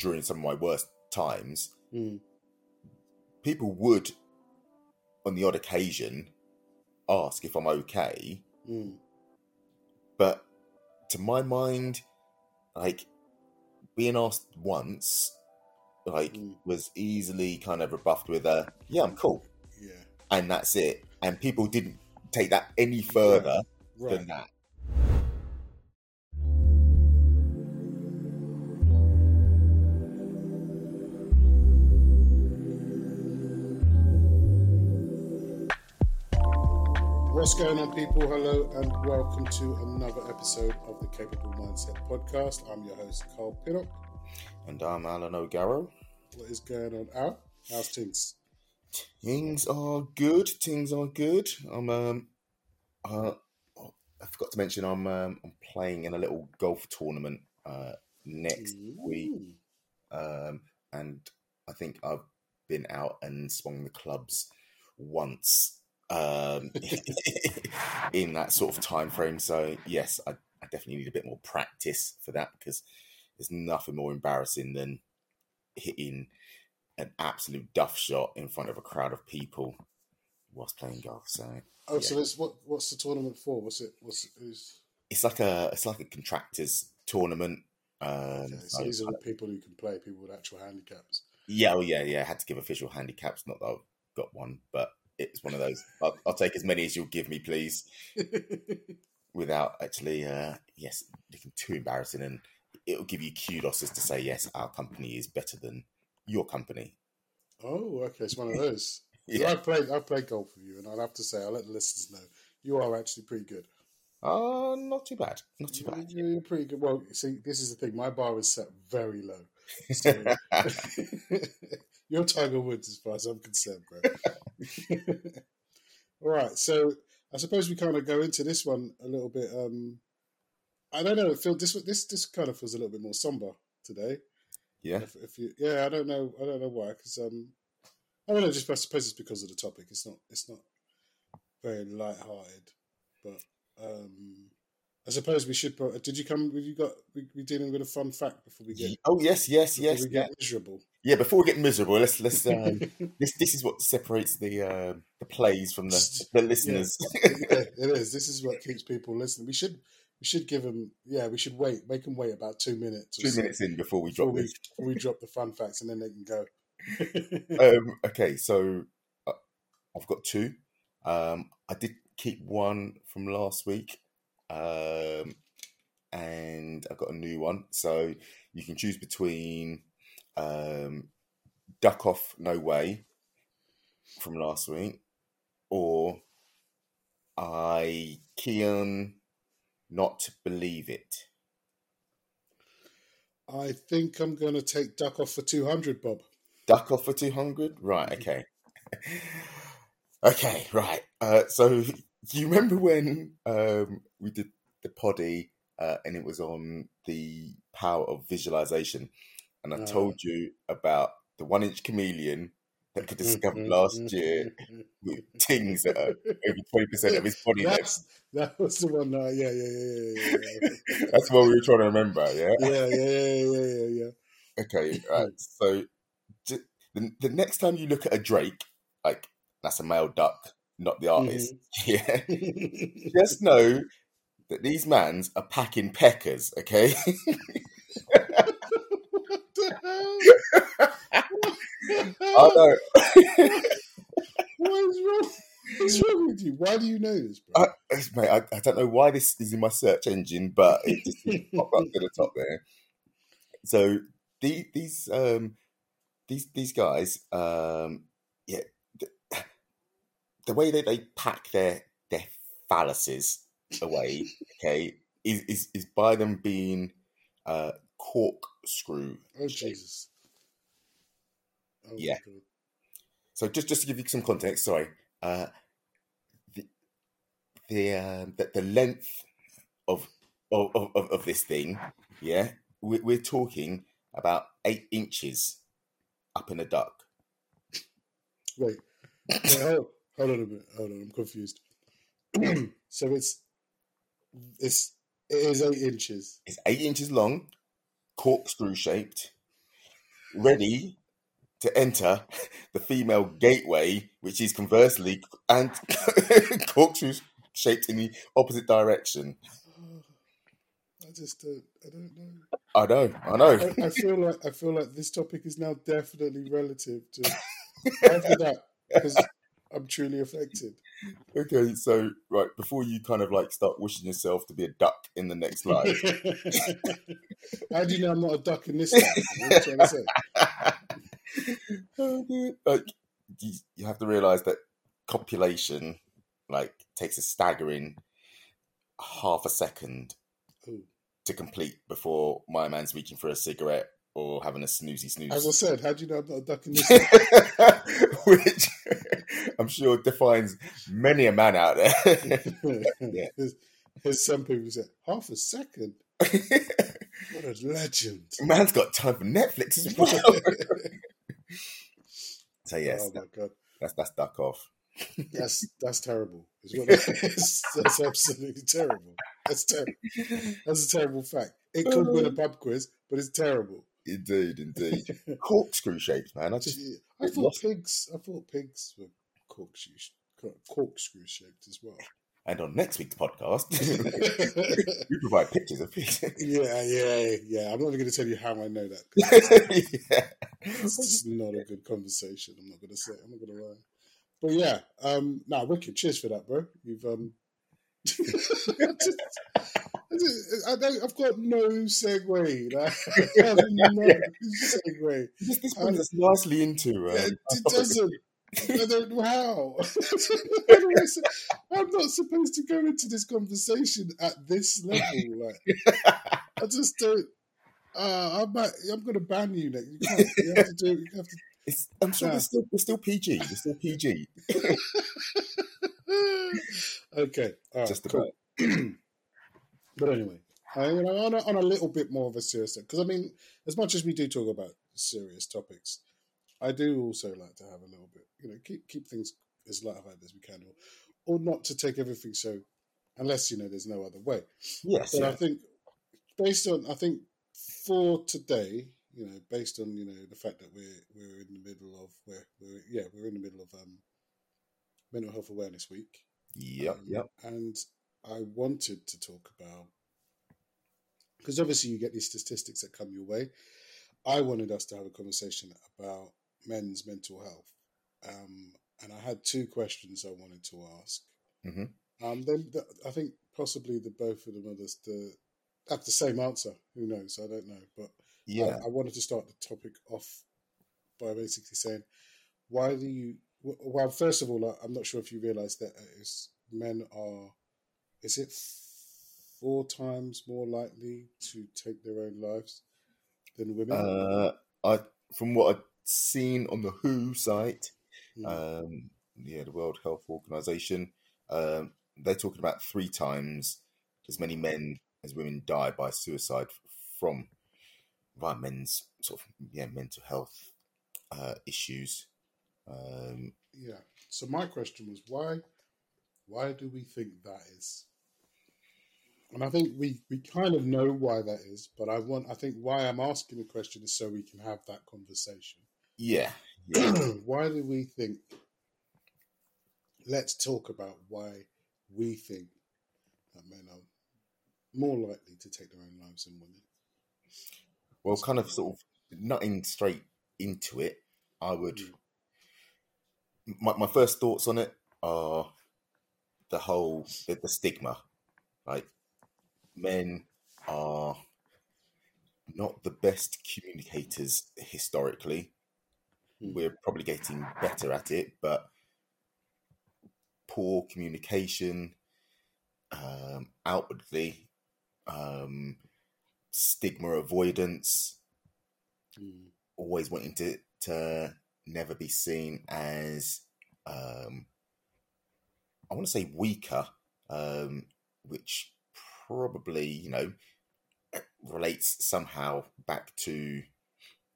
during some of my worst times, Mm. people would, on the odd occasion, ask if I'm okay. Mm. But to my mind, like being asked once, like Mm. was easily kind of rebuffed with a "Yeah, I'm cool," Yeah. and that's it. And people didn't take that any further Right. than that. What's going on, people? Hello, and welcome to another episode of the Capable Mindset Podcast. I'm your host, Karl Pinnock. And I'm Alan O'Garrow. What is going on, Al? How's things? Things are good. Things are good. I'm um, uh, I forgot to mention I'm um, I'm playing in a little golf tournament uh next week. Um, and I think I've been out and swung the clubs once um, in that sort of time frame. So yes, I, I definitely need a bit more practice for that because there's nothing more embarrassing than hitting an absolute duff shot in front of a crowd of people whilst playing golf. So Oh, so Yeah. this what? What's the tournament for? What's it? What's it? Who's? it's like a it's like a contractors tournament. Um, Okay, so so- these are the people who can play. People with actual handicaps. Yeah, oh yeah, yeah. I had to give official handicaps. Not that I've got one, but it's one of those. I'll, I'll take as many as you'll give me, please, without actually, uh, yes, looking too embarrassing. And it'll give you kudos as to say, yes, our company is better than your company. oh, okay, it's one of those. Yeah. I played. I played golf with you, and I'll have to say, I'll let the listeners know you are actually pretty good. Uh, not too bad. Not too bad. you're pretty good. Well, see, this is the thing. My bar is set very low. So, you're Tiger Woods as far as I'm concerned, bro. All right, so I suppose we kind of go into this one a little bit. Um, I don't know. Feel this this this kind of feels a little bit more somber today. yeah. If, if you, yeah, I don't know. I don't know why. Because um, I don't know. Just I suppose it's because of the topic. It's not. It's not very light-hearted, but um, I suppose we should. pro- Did you come? Have you got? We, we dealing with a fun fact before we get. Oh yes, yes, yes, we yeah. get miserable. Yeah. Before we get miserable, let's let's. Um, this this is what separates the uh, the plays from the the listeners. yeah, it is. This is what keeps people listening. We should. We should give them. Yeah, we should wait. Make them wait about two minutes. or Two so minutes in before we before drop we, before we drop the fun facts, and then they can go. um, okay, so uh, I've got two. Um, I did keep one from last week, um, and I've got a new one. So you can choose between um, "Duck Off No Way" from last week, or "I Keon Not Believe It." I think I'm going to take duck off for two hundred, Bob. Duck off for 200? Right, okay. okay, right. Uh, so, do you remember when um, we did the poddy uh, and it was on the power of visualization? And I No. told you about the one inch chameleon that could discover last year with tings that are over 20% of his body. That's, that was the one. Uh, yeah, yeah, yeah, yeah, yeah, That's what we were trying to remember, yeah? yeah, yeah, yeah, yeah, yeah, yeah. Okay, right. So j- the, the next time you look at a drake, like that's a male duck, not the artist. Yeah, just know that these mans are packing peckers. Okay, the hell? What is wrong? What's wrong with you? Why do you know this, bro? I, mate, I, I don't know why this is in my search engine, but it just popped up to the top there. So the, these um, these these guys, um, yeah, the, the way that they pack their their phalluses away, okay, is is, is by them being uh, corkscrew. oh Jesus! Oh, Yeah. So just just to give you some context, sorry, uh, the the, um the the length of of, of, of- of this thing, yeah, we're, we're talking about eight inches up in a duck. Wait, Wait, hold, hold on a minute. Hold on, I'm confused. so it's it's it is eight inches. It's eight inches long, corkscrew shaped, ready to enter the female gateway, which is conversely and corkscrew shaped in the opposite direction. I just don't. I don't know. I know, I know. I, I feel like I feel like this topic is now definitely relative to after that because I'm truly affected. Okay, so right before you kind of like start wishing yourself to be a duck in the next life, How do you know I'm not a duck in this? life? What are you trying to say? Oh, like you, you have to realize that copulation like takes a staggering half a second Ooh. to complete before my man's reaching for a cigarette or having a snoozy snooze. As I said, how do you know I'm not a duck in this? which I'm sure defines many a man out there. Yeah. there's, there's some people say half a second. What a legend! Man's got time for Netflix as well. so yes, oh my god, that's that's duck off. that's that's terrible. What. That's absolutely terrible. That's terrible. That's a terrible fact. It could win a pub quiz, but it's terrible. Indeed, indeed. Corkscrew shaped, man. I just I thought lost- pigs. I thought pigs were corkscrew corkscrew shaped as well. and on next week's podcast, we provide pictures of pigs. yeah, yeah, yeah. I'm not going to tell you how I know that. yeah. It's just not a good conversation. I'm not going to say. I'm not going to lie. But yeah, um, nah, wicked. Cheers for that, bro. You've um, just- I just- I don't, I've got no segue. Like, no segue. This, this brings us nicely into. Um, it, it doesn't. I don't know how. How I say- I'm not supposed to go into this conversation at this level. Like, I just don't. Uh, I might, I'm going to ban you next. You, can't, you have to do. You have to It's, I'm sure Yeah. we're still we're still PG. We're still PG. okay, right, Just cool. but anyway, I, you know, on a, on a little bit more of a serious because I mean, as much as we do talk about serious topics, I do also like to have a little bit, you know, keep keep things as light-hearted as we can, or, or not to take everything so, unless you know there's no other way. Yes. But I think based on I think for today, you know, based on you know the fact that we're we're in the middle of we're, we're yeah we're in the middle of um mental health awareness week. Yep. Um, Yep. And I wanted to talk about because obviously you get these statistics that come your way. I wanted us to have a conversation about men's mental health, um, and I had two questions I wanted to ask. Mhm. Um, then the, I think possibly the both of them are the, the have the same answer. Who knows? I don't know, but Yeah. I, I wanted to start the topic off by basically saying, why do you? Well, first of all, I'm not sure if you realise that uh, is men are, is it four times more likely to take their own lives than women? Uh, I from what I've seen on the WHO site, Mm. um, yeah, the World Health Organization, um, they're talking about three times as many men as women die by suicide from via men's sort of yeah mental health uh, issues. Um, yeah. So my question was why? Why do we think that is? And I think we, we kind of know why that is, but I want I think why I'm asking the question is so we can have that conversation. yeah, yeah, why do we think? Let's talk about why we think that men are more likely to take their own lives than women. well, kind of sort of nutting straight into it. I would. Mm. My my first thoughts on it are the whole the, the stigma, like men are not the best communicators historically. Mm. We're probably getting better at it, but poor communication um, outwardly, um, stigma avoidance, Mm. always wanting to to never be seen as um I want to say weaker, um, which probably, you know, relates somehow back to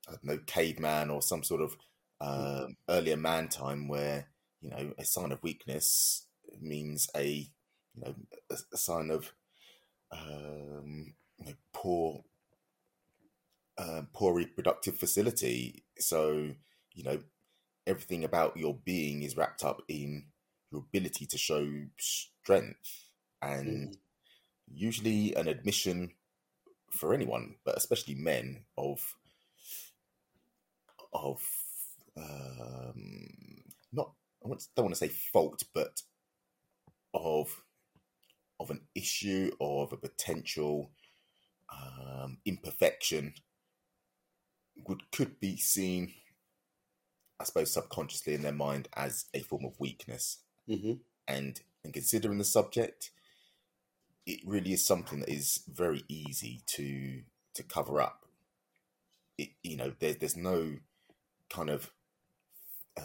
I don't know, caveman or some sort of um, earlier man time where, you know, a sign of weakness means a you know, a, a sign of um, you know, poor um, poor reproductive facility. So, you know, everything about your being is wrapped up in your ability to show strength. And Mm. Usually, an admission for anyone, but especially men, of of um, not I want- don't want to say fault, but of of an issue of a potential um, imperfection would could be seen, I suppose, subconsciously in their mind as a form of weakness. hmm And in considering the subject, it really is something that is very easy to to cover up. It, you know, there, there's no kind of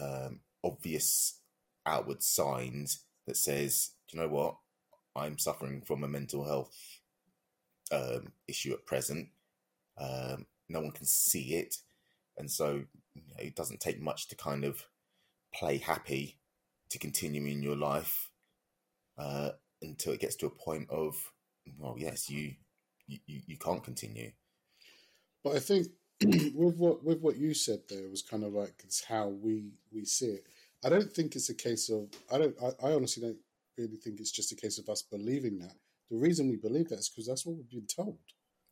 um, obvious outward signs that says, "Do you know what? I'm suffering from a mental health um, issue at present. Um, no one can see it, and so you know, it doesn't take much to kind of play happy to continue in your life uh, until it gets to a point of, well, yes, you you, you can't continue. But I think with what with what you said there was kind of like it's how we we see it. I don't think it's a case of I don't I, I honestly don't really think it's just a case of us believing that. The reason we believe that is because that's what we've been told.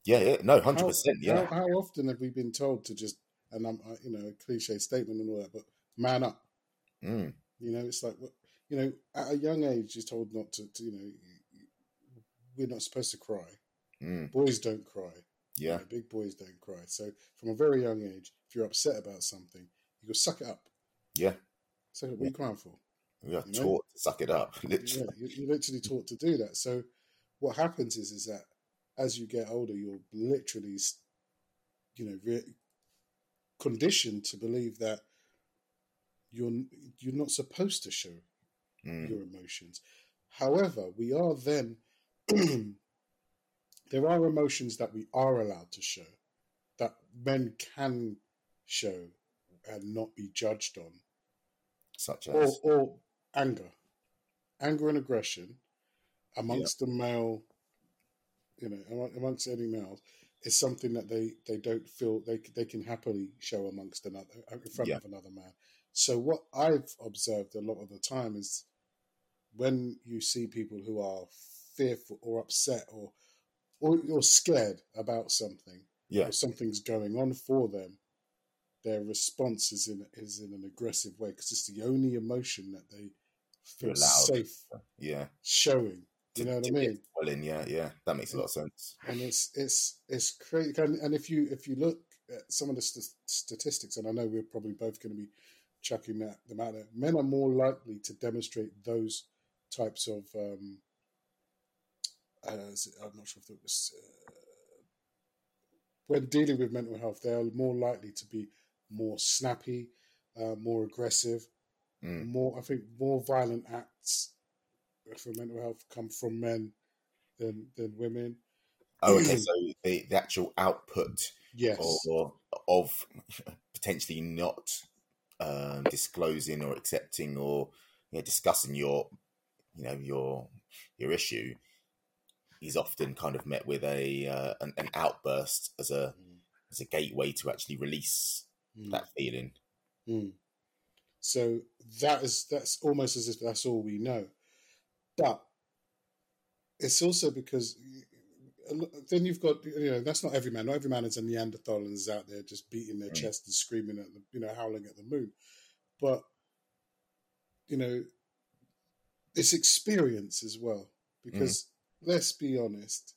Yeah, yeah, no, hundred How, percent, yeah, how, how often have we been told to just and I'm you know a cliche statement and all that, but man up. mm, You know, it's like what you know at a young age you're told not to, to you know we're not supposed to cry. mm, Boys don't cry. You yeah, know, big boys don't cry. So from a very young age, if you're upset about something, you go suck it up. yeah. Up. What are you crying for? We are You know? taught to suck it up, Yeah, literally. you- you're literally taught to do that. So what happens is is that as you get older, you're literally, you know, re- conditioned to believe that you're you're not supposed to show Mm, your emotions. However, we are then there are emotions that we are allowed to show that men can show and not be judged on, such as, or anger, anger and aggression amongst the male, you know, amongst any males. Is something that they, they don't feel they they can happily show amongst another in front Yeah. of another man. So what I've observed a lot of the time is when you see people who are fearful or upset or or, or scared about something yeah, or something's going on for them, their response is in is in an aggressive way because it's the only emotion that they feel safe yeah. showing. You know what I mean? Well, in, yeah, yeah, that makes a lot of sense. And it's it's it's crazy. And, and if you if you look at some of the st- statistics, and I know we're probably both going to be chucking that them out there, men are more likely to demonstrate those types of. Um, uh, it- I'm not sure if it was uh, when dealing with mental health, they are more likely to be more snappy, uh, more aggressive, Mm. more. I think more violent acts for mental health come from men than than women. Oh, okay. So the, the actual output Yes. or of potentially not um, disclosing or accepting or you know, discussing your you know your your issue is often kind of met with a uh, an, an outburst as a Mm. as a gateway to actually release Mm. that feeling. Mm. So that is that's almost as if that's all we know, but it's also because then you've got you know that's not every man. Not every man is a Neanderthal and is out there just beating their Mm. chest and screaming at the you know howling at the moon, but you know it's experience as well. Because let's be honest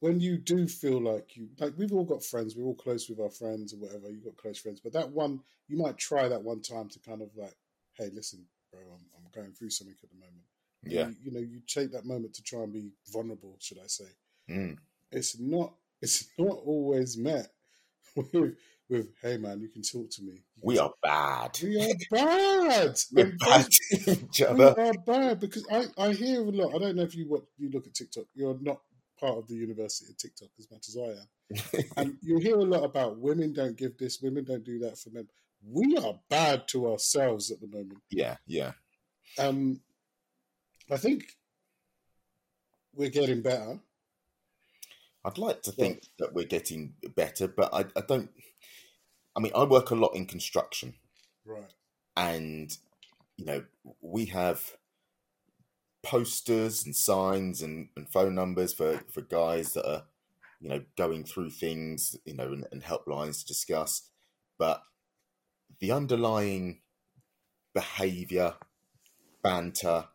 when you do feel like you like we've all got friends. We're all close with our friends or whatever. You've got close friends. But that one you might try that one time to kind of like hey listen bro i'm, I'm going through something at the moment Yeah. you, you know you take that moment to try and be vulnerable should i say Mm. it's not it's not always met with with hey man you can talk to me You We talk- are bad. we are bad We're bad to each other. we are bad because I, I hear a lot. I don't know if you what you look at TikTok. You're not part of the university of TikTok as much as I am, and you hear a lot about women don't give this, women don't do that for men. We are bad to ourselves at the moment. yeah, yeah. Um, I think we're getting better. I'd like to think that we're getting better, but I, I don't. I mean, I work a lot in construction, Right. and you know, we have posters and signs and, and phone numbers for, for guys that are, you know, going through things, you know, and, and helplines to discuss. But the underlying behavior, banter,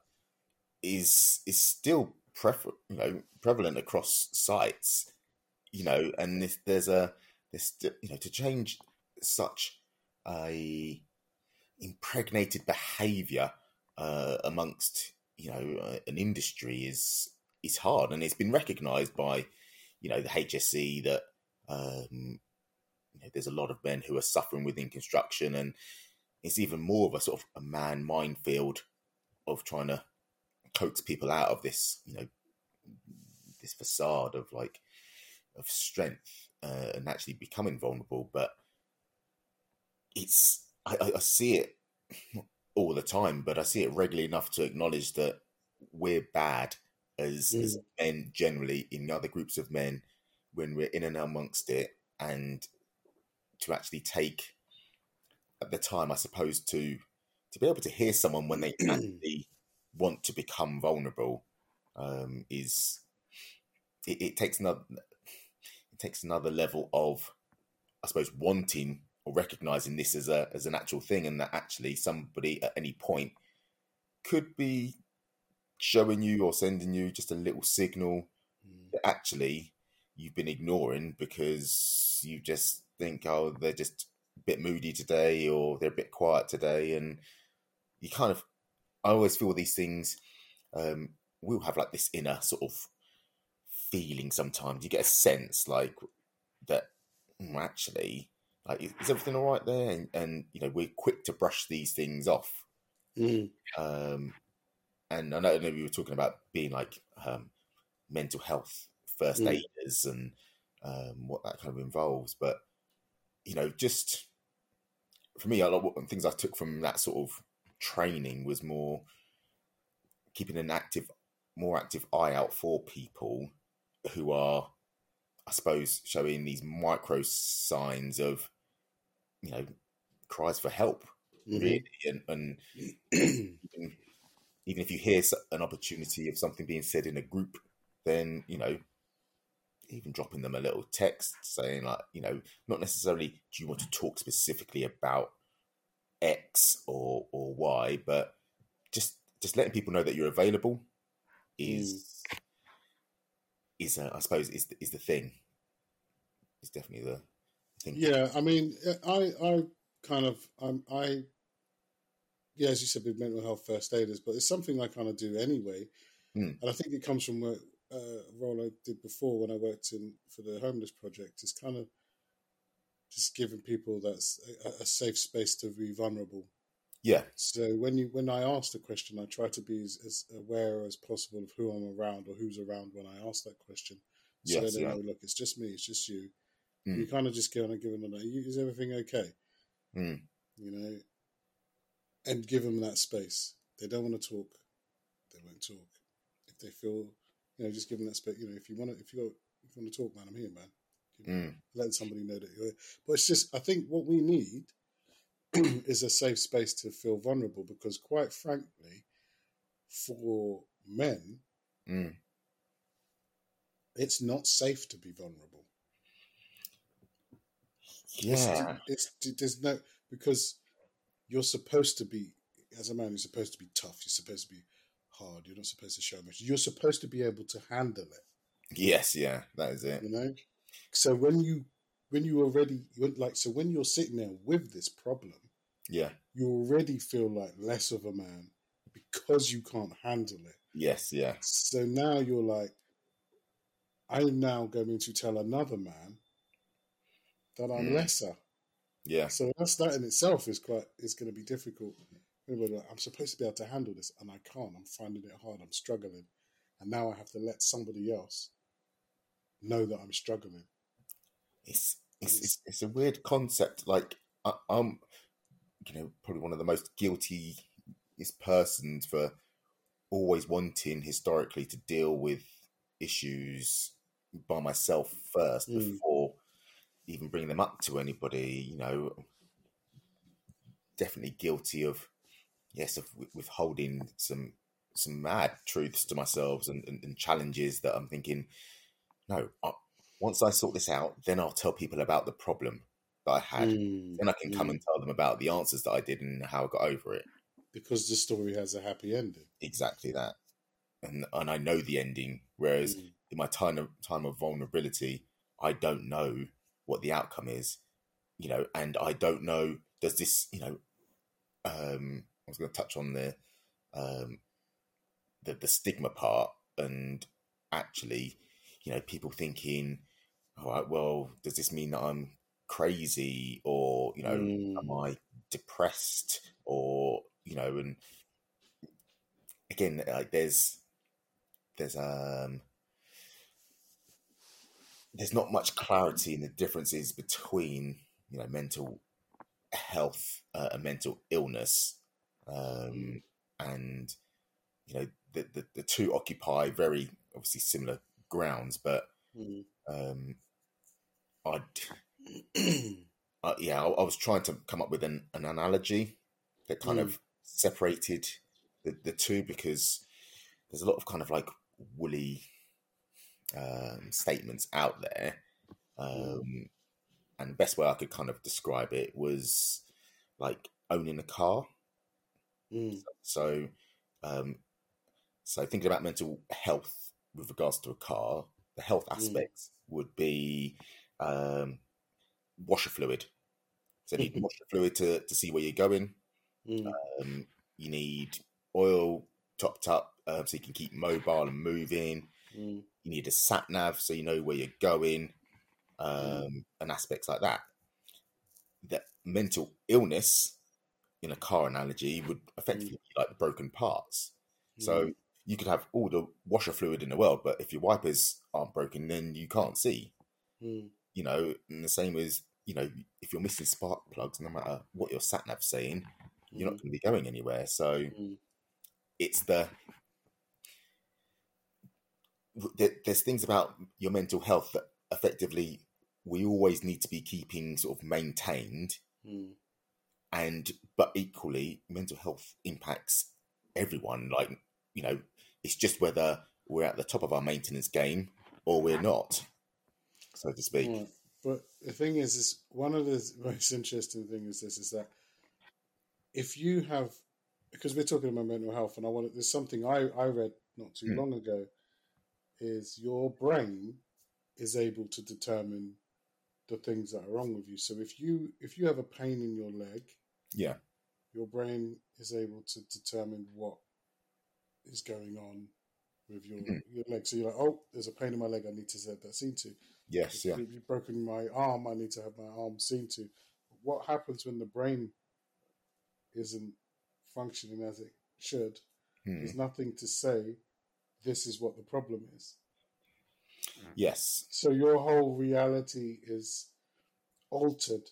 is is still prefer, you know prevalent across sites, you know, and if there's a there's you know to change such a impregnated behavior uh, amongst you know uh, an industry is is hard, and it's been recognised by you know the HSE that um, you know, there's a lot of men who are suffering within construction, and it's even more of a sort of a man minefield of trying to coax people out of this you know this facade of like of strength uh, and actually becoming vulnerable, but it's I, I see it all the time, but I see it regularly enough to acknowledge that we're bad as, Mm. as men generally in other groups of men when we're in and amongst it, and to actually take at the time, I suppose, to to be able to hear someone when they actually want to become vulnerable um, is it, it takes another it takes another level of I suppose wanting or recognizing this as a as an actual thing and that actually somebody at any point could be showing you or sending you just a little signal Mm. that actually you've been ignoring because you just think oh they're just a bit moody today or they're a bit quiet today and you kind of I always feel these things um we'll have like this inner sort of feeling sometimes you get a sense like that "Hmm, actually like is is everything all right there and, and you know we're quick to brush these things off Mm. um, and I know, I know we were talking about being like um, mental health first Mm. aiders and um, what that kind of involves, but you know, just for me, a lot of things I took from that sort of training was more keeping an active, more active eye out for people who are, I suppose, showing these micro signs of, you know, cries for help Mhm. really, and, and even, even if you hear an opportunity of something being said in a group, then you know, even dropping them a little text saying like, you know, not necessarily do you want to talk specifically about X or or Y, but just just letting people know that you're available is is uh, I suppose is the- is the thing. It's definitely the thing. Yeah, I mean, I I kind of um, I yeah, as you said, with mental health first aiders, but it's something I kind of do anyway, Mm. and I think it comes from uh, a role I did before when I worked in for the homeless project. It's kind of just giving people that's a, a safe space to be vulnerable. Yeah, So when you when I ask the question, I try to be as, as aware as possible of who I'm around or who's around when I ask that question, so Yes, they yeah. know, look, it's just me, it's just you. Mm. You kind of just go and give them a, is everything okay? Mm. you know, and give them that space. They don't want to talk, they won't talk. If they feel, you know, just give them that space. You know, if you want to, if you got, if you want to talk, man, I'm here, man. You know, Mm. Letting somebody know that you're. But it's just, I think what we need is a safe space to feel vulnerable because, quite frankly, for men, Mm. it's not safe to be vulnerable. yeah, It's, it's there's no because you're supposed to be as a man. You're supposed to be tough. You're supposed to be hard. You're not supposed to show much. You're supposed to be able to handle it. yes, yeah. That is it. You know. So when you when you already like so when you're sitting there with this problem, Yeah, you already feel like less of a man because you can't handle it. yes, yeah. So now you're like, I'm now going to tell another man that I'm Mm. lesser. Yeah, So that's that in itself is quite is going to be difficult. I'm supposed to be able to handle this, and I can't. I'm finding it hard. I'm struggling, and now I have to let somebody else know that I'm struggling. it's it's it's, it's a weird concept. Like I, I'm, you know, probably one of the most guilty is persons for always wanting historically to deal with issues, by myself first Mm. before even bringing them up to anybody. You know, definitely guilty of yes of withholding some some mad truths to myself and, and, and challenges that I'm thinking. No, I, once I sort this out, then I'll tell people about the problem that I had. Mm, Then I can come mm. and tell them about the answers that I did and how I got over it. because the story has a happy ending. Exactly that, and and I know the ending. Whereas Mm. in my time of time of vulnerability, I don't know what the outcome is, you know, and I don't know does this, you know, um, I was going to touch on the, um, the the stigma part, and actually, you know, people thinking, all right, well, does this mean that I'm crazy, or you know, am Mm. I depressed, or you know, and again, like there's there's um there's not much clarity in the differences between you know mental health uh, and mental illness um and you know the, the the two occupy very obviously similar grounds but Mm. um i uh, yeah I, I was trying to come up with an, an analogy that kind Mm. of separated the, the two because there's a lot of kind of like woolly um, statements out there um, and the best way i could kind of describe it was like owning a car Mm. so um, so thinking about mental health with regards to a car the health aspects would be um, washer fluid so you need washer fluid to, to see where you're going Mm. um, you need oil topped up um, so you can keep mobile and moving. Mm. You need a sat nav so you know where you're going, um, and aspects like that. That mental illness, in a car analogy, would effectively be like the broken parts. So you could have all the washer fluid in the world, but if your wipers aren't broken, then you can't see. Mm. You know, and the same as you know, if you're missing spark plugs, no matter what your sat nav's saying, you're not going to be going anywhere. So Mm. it's the there's things about your mental health that effectively we always need to be keeping sort of maintained Mm. and but equally mental health impacts everyone like you know it's just whether we're at the top of our maintenance game or we're not so to speak. But the thing is, is one of the most interesting things is this is that if you have, because we're talking about mental health, and I want there's something I I read not too Hmm. long ago, is your brain is able to determine the things that are wrong with you. So if you if you have a pain in your leg, yeah your brain is able to determine what is going on with your Mhm. your leg. So you're like, oh, there's a pain in my leg. I need to have that seen to. yes yeah If you've broken my arm, I need to have my arm seen to. What happens when the brain isn't functioning as it should? Hmm. There's nothing to say. This is what the problem is. yes So your whole reality is altered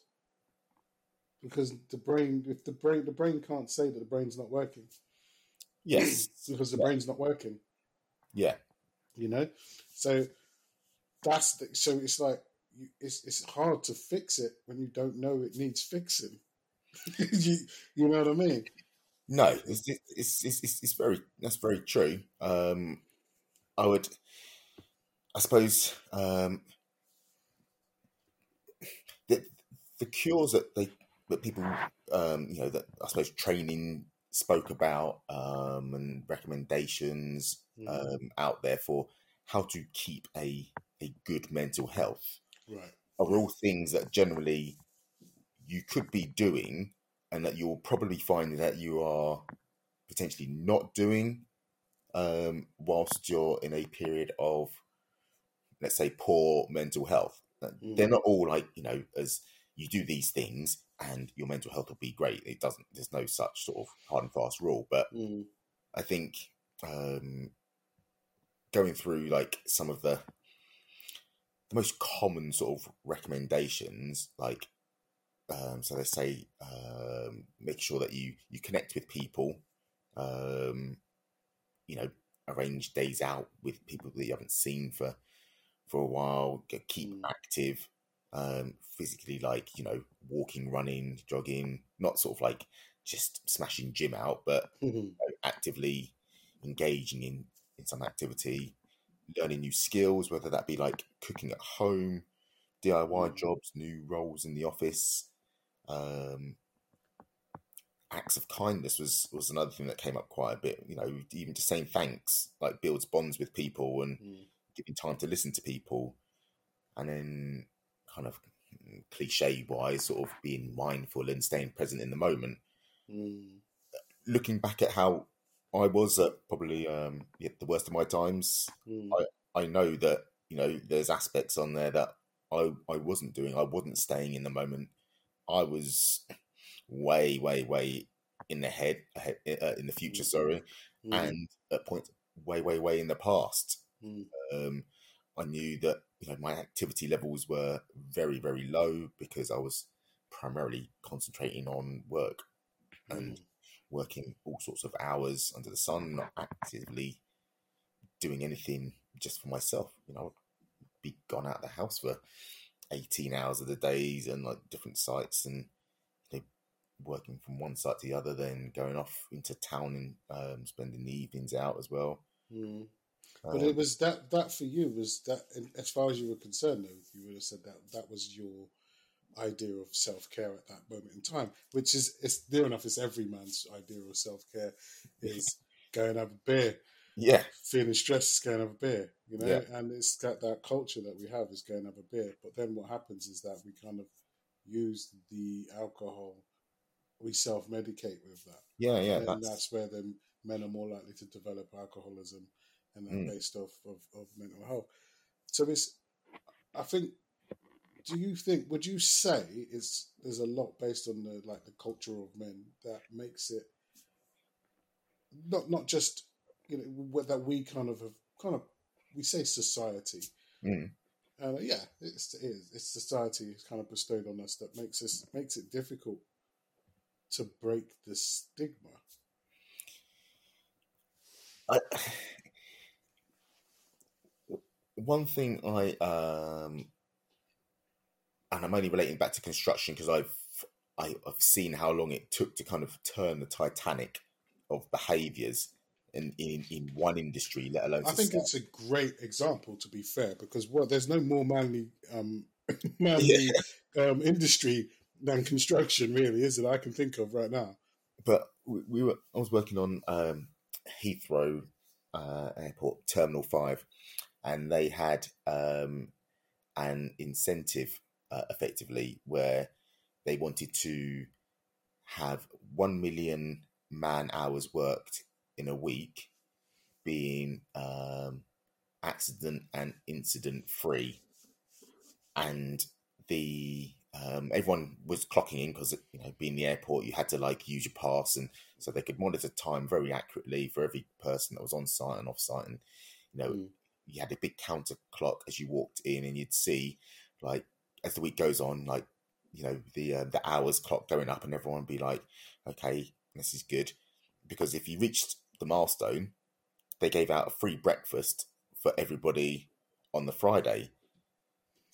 because the brain, if the brain, the brain can't say that the brain's not working yes because the Yeah. brain's not working. yeah you know so that's the, so it's like it's it's hard to fix it when you don't know it needs fixing you, you know what i mean No, it's it's, it's it's it's very that's very true. Um, I would, I suppose, um, the the cures that they that people, um, you know, that I suppose training spoke about um, and recommendations um, out there for how to keep a a good mental health right. are all things that generally you could be doing and that you'll probably find that you are potentially not doing um, whilst you're in a period of let's say poor mental health. Uh, they're not all like you know as you do these things and your mental health will be great it doesn't there's no such sort of hard and fast rule but mm. I think um, going through like some of the the most common sort of recommendations, like um, so they say um, make sure that you you connect with people, um, you know, arrange days out with people that you haven't seen for for a while, keep Mm. active, um, physically, like you know, walking, running, jogging, not sort of like just smashing gym out, but Mhm. you know, actively engaging in in some activity, learning new skills, whether that be like cooking at home, DIY Mm. jobs, new roles in the office. Um, acts of kindness was was another thing that came up quite a bit. You know, even just saying thanks like builds bonds with people and Mm. giving time to listen to people, and then kind of cliche wise, sort of being mindful and staying present in the moment. Mm. Looking back at how I was at probably um, yeah, the worst of my times, Mm. I know that you know there's aspects on there that I I wasn't doing. I wasn't staying in the moment. I was way, way, way in the head, ahead, uh, in the future. Mm. Sorry, Mm. and at points way, way, way in the past. Mm. Um, I knew that you know my activity levels were very, very low because I was primarily concentrating on work and Mm. working all sorts of hours under the sun, not actively doing anything just for myself. You know, I'd be gone out of the house for 18 hours of the days and like different sites and you know, working from one site to the other, then going off into town and um, spending the evenings out as well. Mm. But Um, it was that that for you was that as far as you were concerned though you would have said that that was your idea of self care at that moment in time, which is it's near enough it's every man's idea of self care is go and have a beer. yeah, Feeling stressed is go and have a beer, you know, Yeah. and it's got that culture that we have is go and have a beer. But then what happens is that we kind of use the alcohol, we self medicate with that. yeah, yeah. and That's, that's where then men are more likely to develop alcoholism and Mm. based off of, of mental health. So it's, I think, do you think? Would you say it's there's a lot based on the like the culture of men that makes it not not just you know that we kind of have kind of we say society. Mm. Uh, yeah, it's, it is. It's society is kind of bestowed on us that makes us makes it difficult to break the stigma. I, one thing I um, and I'm only relating back to construction because I've I, I've seen how long it took to kind of turn the Titanic of behaviours in, in in one industry, let alone I think society. it's a great example, to be fair, because well, there's no more manly um, manly um, industry than construction, really, is it? I can think of right now. but we, we were I was working on um, Heathrow uh, Airport Terminal Five, and they had um, an incentive uh, effectively where they wanted to have one million man hours worked in a week being um, accident and incident free, and the um, everyone was clocking in because you know being the airport you had to like use your pass and so they could monitor time very accurately for every person that was on site and off site and you know Mm. You had a big counter clock as you walked in and you'd see like as the week goes on like you know the uh, the hours clock going up and everyone would be like okay this is good because if you reached the milestone they gave out a free breakfast for everybody on the Friday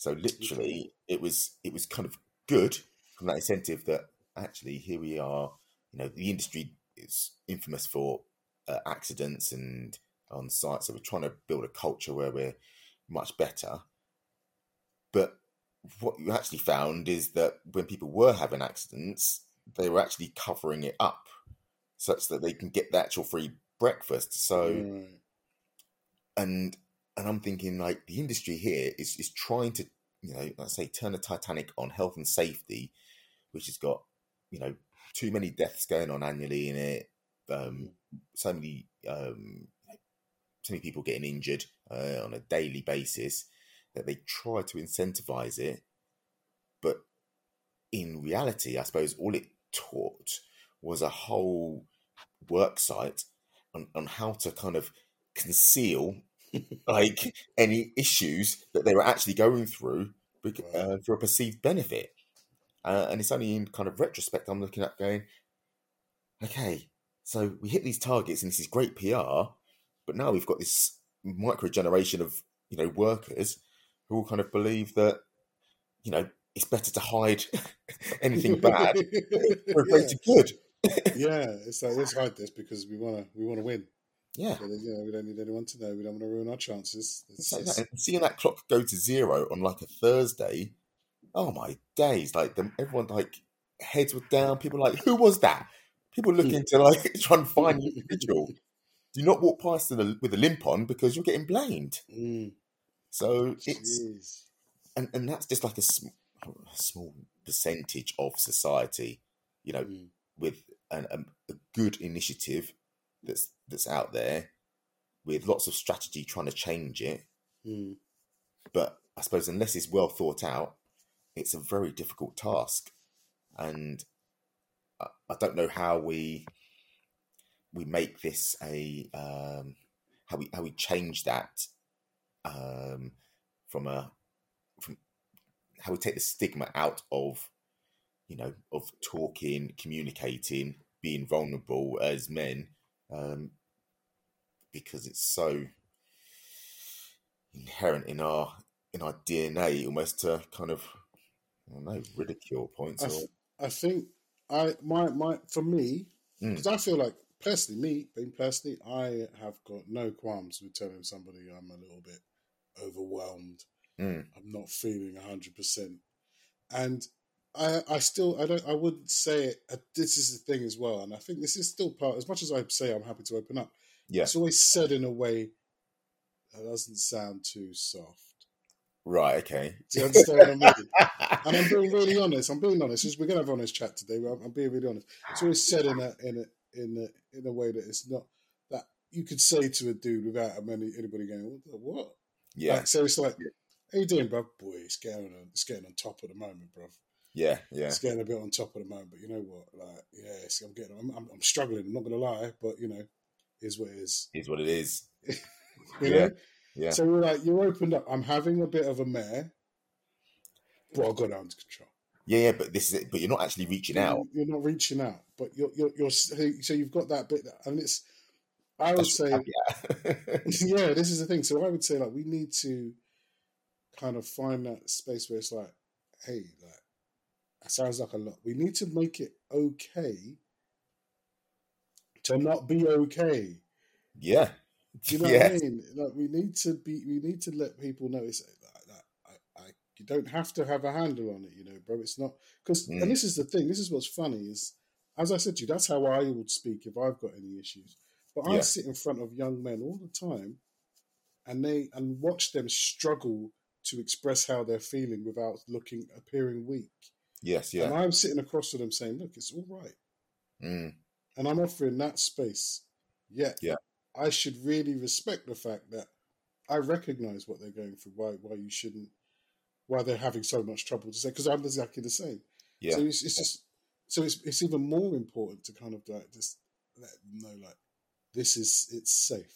so literally, it was it was kind of good from that incentive that actually here we are. You know, the industry is infamous for uh, accidents and on site, so we're trying to build a culture where we're much better. But what you actually found is that when people were having accidents, they were actually covering it up such that they can get the actual free breakfast. So Right. and and I'm thinking like the industry here is is trying to you know let's say turn the Titanic on health and safety, which has got you know too many deaths going on annually in it, um, so many um, so many people getting injured uh, on a daily basis that they try to incentivize it, but in reality, I suppose all it taught was a whole work site on, on how to kind of conceal like any issues that they were actually going through uh, for a perceived benefit. Uh, and it's only in kind of retrospect I'm looking at going, okay, so we hit these targets and this is great PR, but now we've got this micro generation of you know workers who all kind of believe that you know it's better to hide anything bad for a greater good. yeah, it's like let's hide this because we want to we want to win. Yeah, So, you know, we don't need anyone to know. We don't want to ruin our chances. It's, It's like that. Seeing that clock go to zero on like a Thursday, oh my days! Like them, everyone like heads were down. People like, who was that? People looking hmm. to like try and find the individual. Do not walk past with a, with a limp on because you're getting blamed. Mm, So it's jeez. and, and that's just like a, sm- a small percentage of society, you know, Mm, with an, um, a good initiative that's that's out there with lots of strategy trying to change it. mm. But I suppose unless it's well thought out, it's a very difficult task, and I, I don't know how we we make this a um, how we how we change that um, from a from how we take the stigma out of you know of talking, communicating, being vulnerable as men, um, because it's so inherent in our in our DNA almost to kind of I don't know ridicule points I, or I think I my my for me Mm. because I feel like personally me being personally I have got no qualms with telling somebody I'm a little bit overwhelmed. Mm. I'm not feeling hundred percent, and I I still I don't I wouldn't say it. uh, This is the thing as well, and I think this is still part. As much as I say I'm happy to open up, yeah it's always said in a way that doesn't sound too soft. right okay Do you understand what I mean? and I'm being really honest. I'm being honest. We're gonna have an honest chat today. I'm, I'm being really honest. It's always said in a in a in a in a way that it's not that you could say to a dude without many, anybody going what the what. yeah Like, so it's like, how you doing, bro? Boy, it's getting on it's getting on top at the moment, bro. yeah yeah It's getting a bit on top at the moment. But you know what? Like, yeah, I'm getting. I'm, I'm, I'm struggling. I'm not gonna lie, but you know, is what it is. is what it is You Yeah, know. yeah. So we're like, you're opened up. I'm having a bit of a mare, but I got it under control. yeah yeah but this is it but you're not actually reaching out You're not reaching out, but you're you're, you're so you've got that bit, and it's. I would That's say, yeah yeah, this is the thing. So I would say, like, we need to kind of find that space where it's like, hey, like, that sounds like a lot. We need to make it okay to not be okay. yeah Do you know yeah what I mean? Like, we need to be. We need to let people know it's like that. I, I, you don't have to have a handle on it, you know, bro. It's not because, Mm. and this is the thing. This is what's funny is, as I said to you, that's how I would speak if I've got any issues. But I sit in front of young men all the time, and they and watch them struggle to express how they're feeling without looking appearing weak. yes yeah. And I'm sitting across from them saying, "Look, it's all right," mm. and I'm offering that space. Yet, Yeah. I should really respect the fact that I recognise what they're going through. Why, why you shouldn't, why they're having so much trouble to say. Because I'm exactly the same. yeah So it's, it's just, so it's it's even more important to kind of like just let them know like this is it's safe.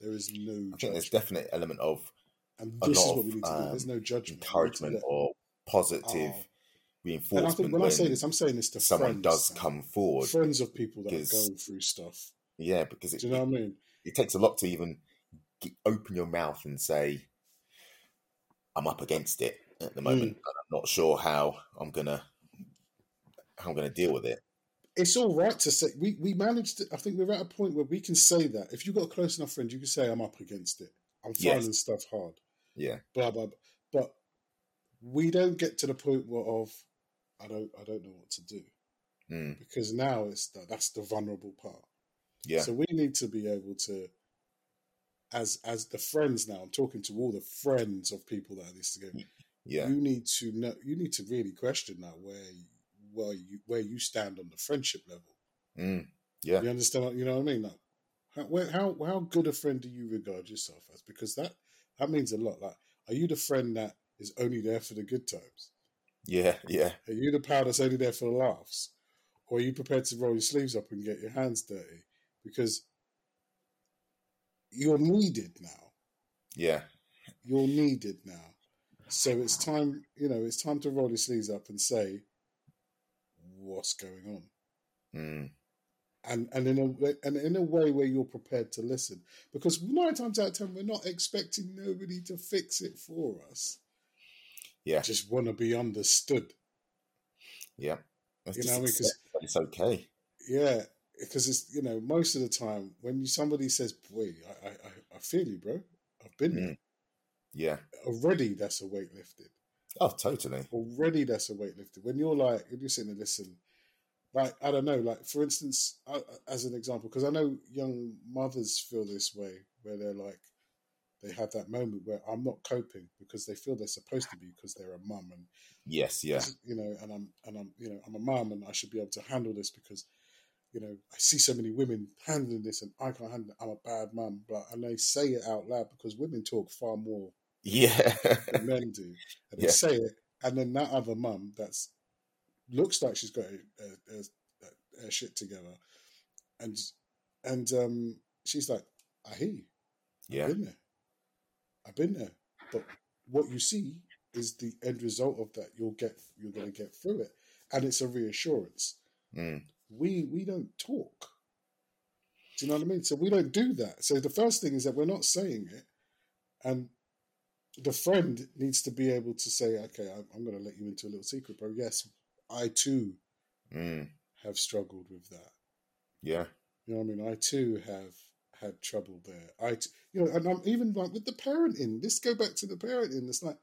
There is no I think there's definite element of and this is what we need to do. There's um, no judgment. We need to encouragement or positive Oh. and I reinforcement think when I say this, I'm saying this to someone friends, does come forward friends of people that are going through stuff. yeah because it, Do you know what I mean? it takes a lot to even get, open your mouth and say, "I'm up against it at the moment, Mm. and I'm not sure how I'm gonna how I'm gonna deal with it." it's all right to say we we managed. To, I think we're at a point where we can say that if you've got a close enough friend, you can say, "I'm up against it. I'm Yes. finding stuff hard." Yeah, Blah blah. blah. But we don't get to the point where of I don't I don't know what to do mm. because now it's the, that's the vulnerable part. yeah, So we need to be able to, as as the friends now. I'm talking to all the friends of people that are this together. yeah, You need to know. You need to really question that where where you where you stand on the friendship level. mm. yeah, You understand? You know what I mean? Like, how, how how good a friend do you regard yourself as? Because that that means a lot. Like, are you the friend that is only there for the good times? yeah, yeah, Are you the pal that's only there for the laughs, or are you prepared to roll your sleeves up and get your hands dirty? Because you're needed now. yeah, You're needed now. So it's time. You know, it's time to roll your sleeves up and say, "What's going on?" mm. and and in a way, and in a way where you're prepared to listen, because nine times out of ten we're not expecting nobody to fix it for us. Yeah. just want to be understood. Yeah. You know what I mean? 'Cause- it's okay. Yeah, because it's you know most of the time when you, somebody says, "Boy, I, I I- feel you, bro. I've been there." Mm. Yeah. already." That's a weight lifted. Oh, totally. Already, that's a weight lifted. When you're like, when you're sitting and listen, like I don't know, like for instance, I, as an example, because I know young mothers feel this way, where they're like, they have that moment where I'm not coping because they feel they're supposed to be because they're a mum and Yes. Yeah. you know, and I'm and I'm you know I'm a mum and I should be able to handle this because you know I see so many women handling this and I can't handle it. I'm a bad mum, but and they say it out loud because women talk far more Yeah. men do, and they Yeah. say it, and then that other mum that's looks like she's got her, her, shit together, and and um she's like, I hear you. yeah. I've been there. I've been there. But what you see is the end result of that. You'll get you're gonna get through it. And it's a reassurance. Mm. We we don't talk. Do you know what I mean? So we don't do that. So the first thing is that we're not saying it. And the friend needs to be able to say, okay, I'm, I'm going to let you into a little secret, bro. Yes, I too Mm. have struggled with that. Yeah. You know what I mean? I too have had trouble there. I, t- you know, and I'm even like with the parenting. Let's go back to the parenting. It's like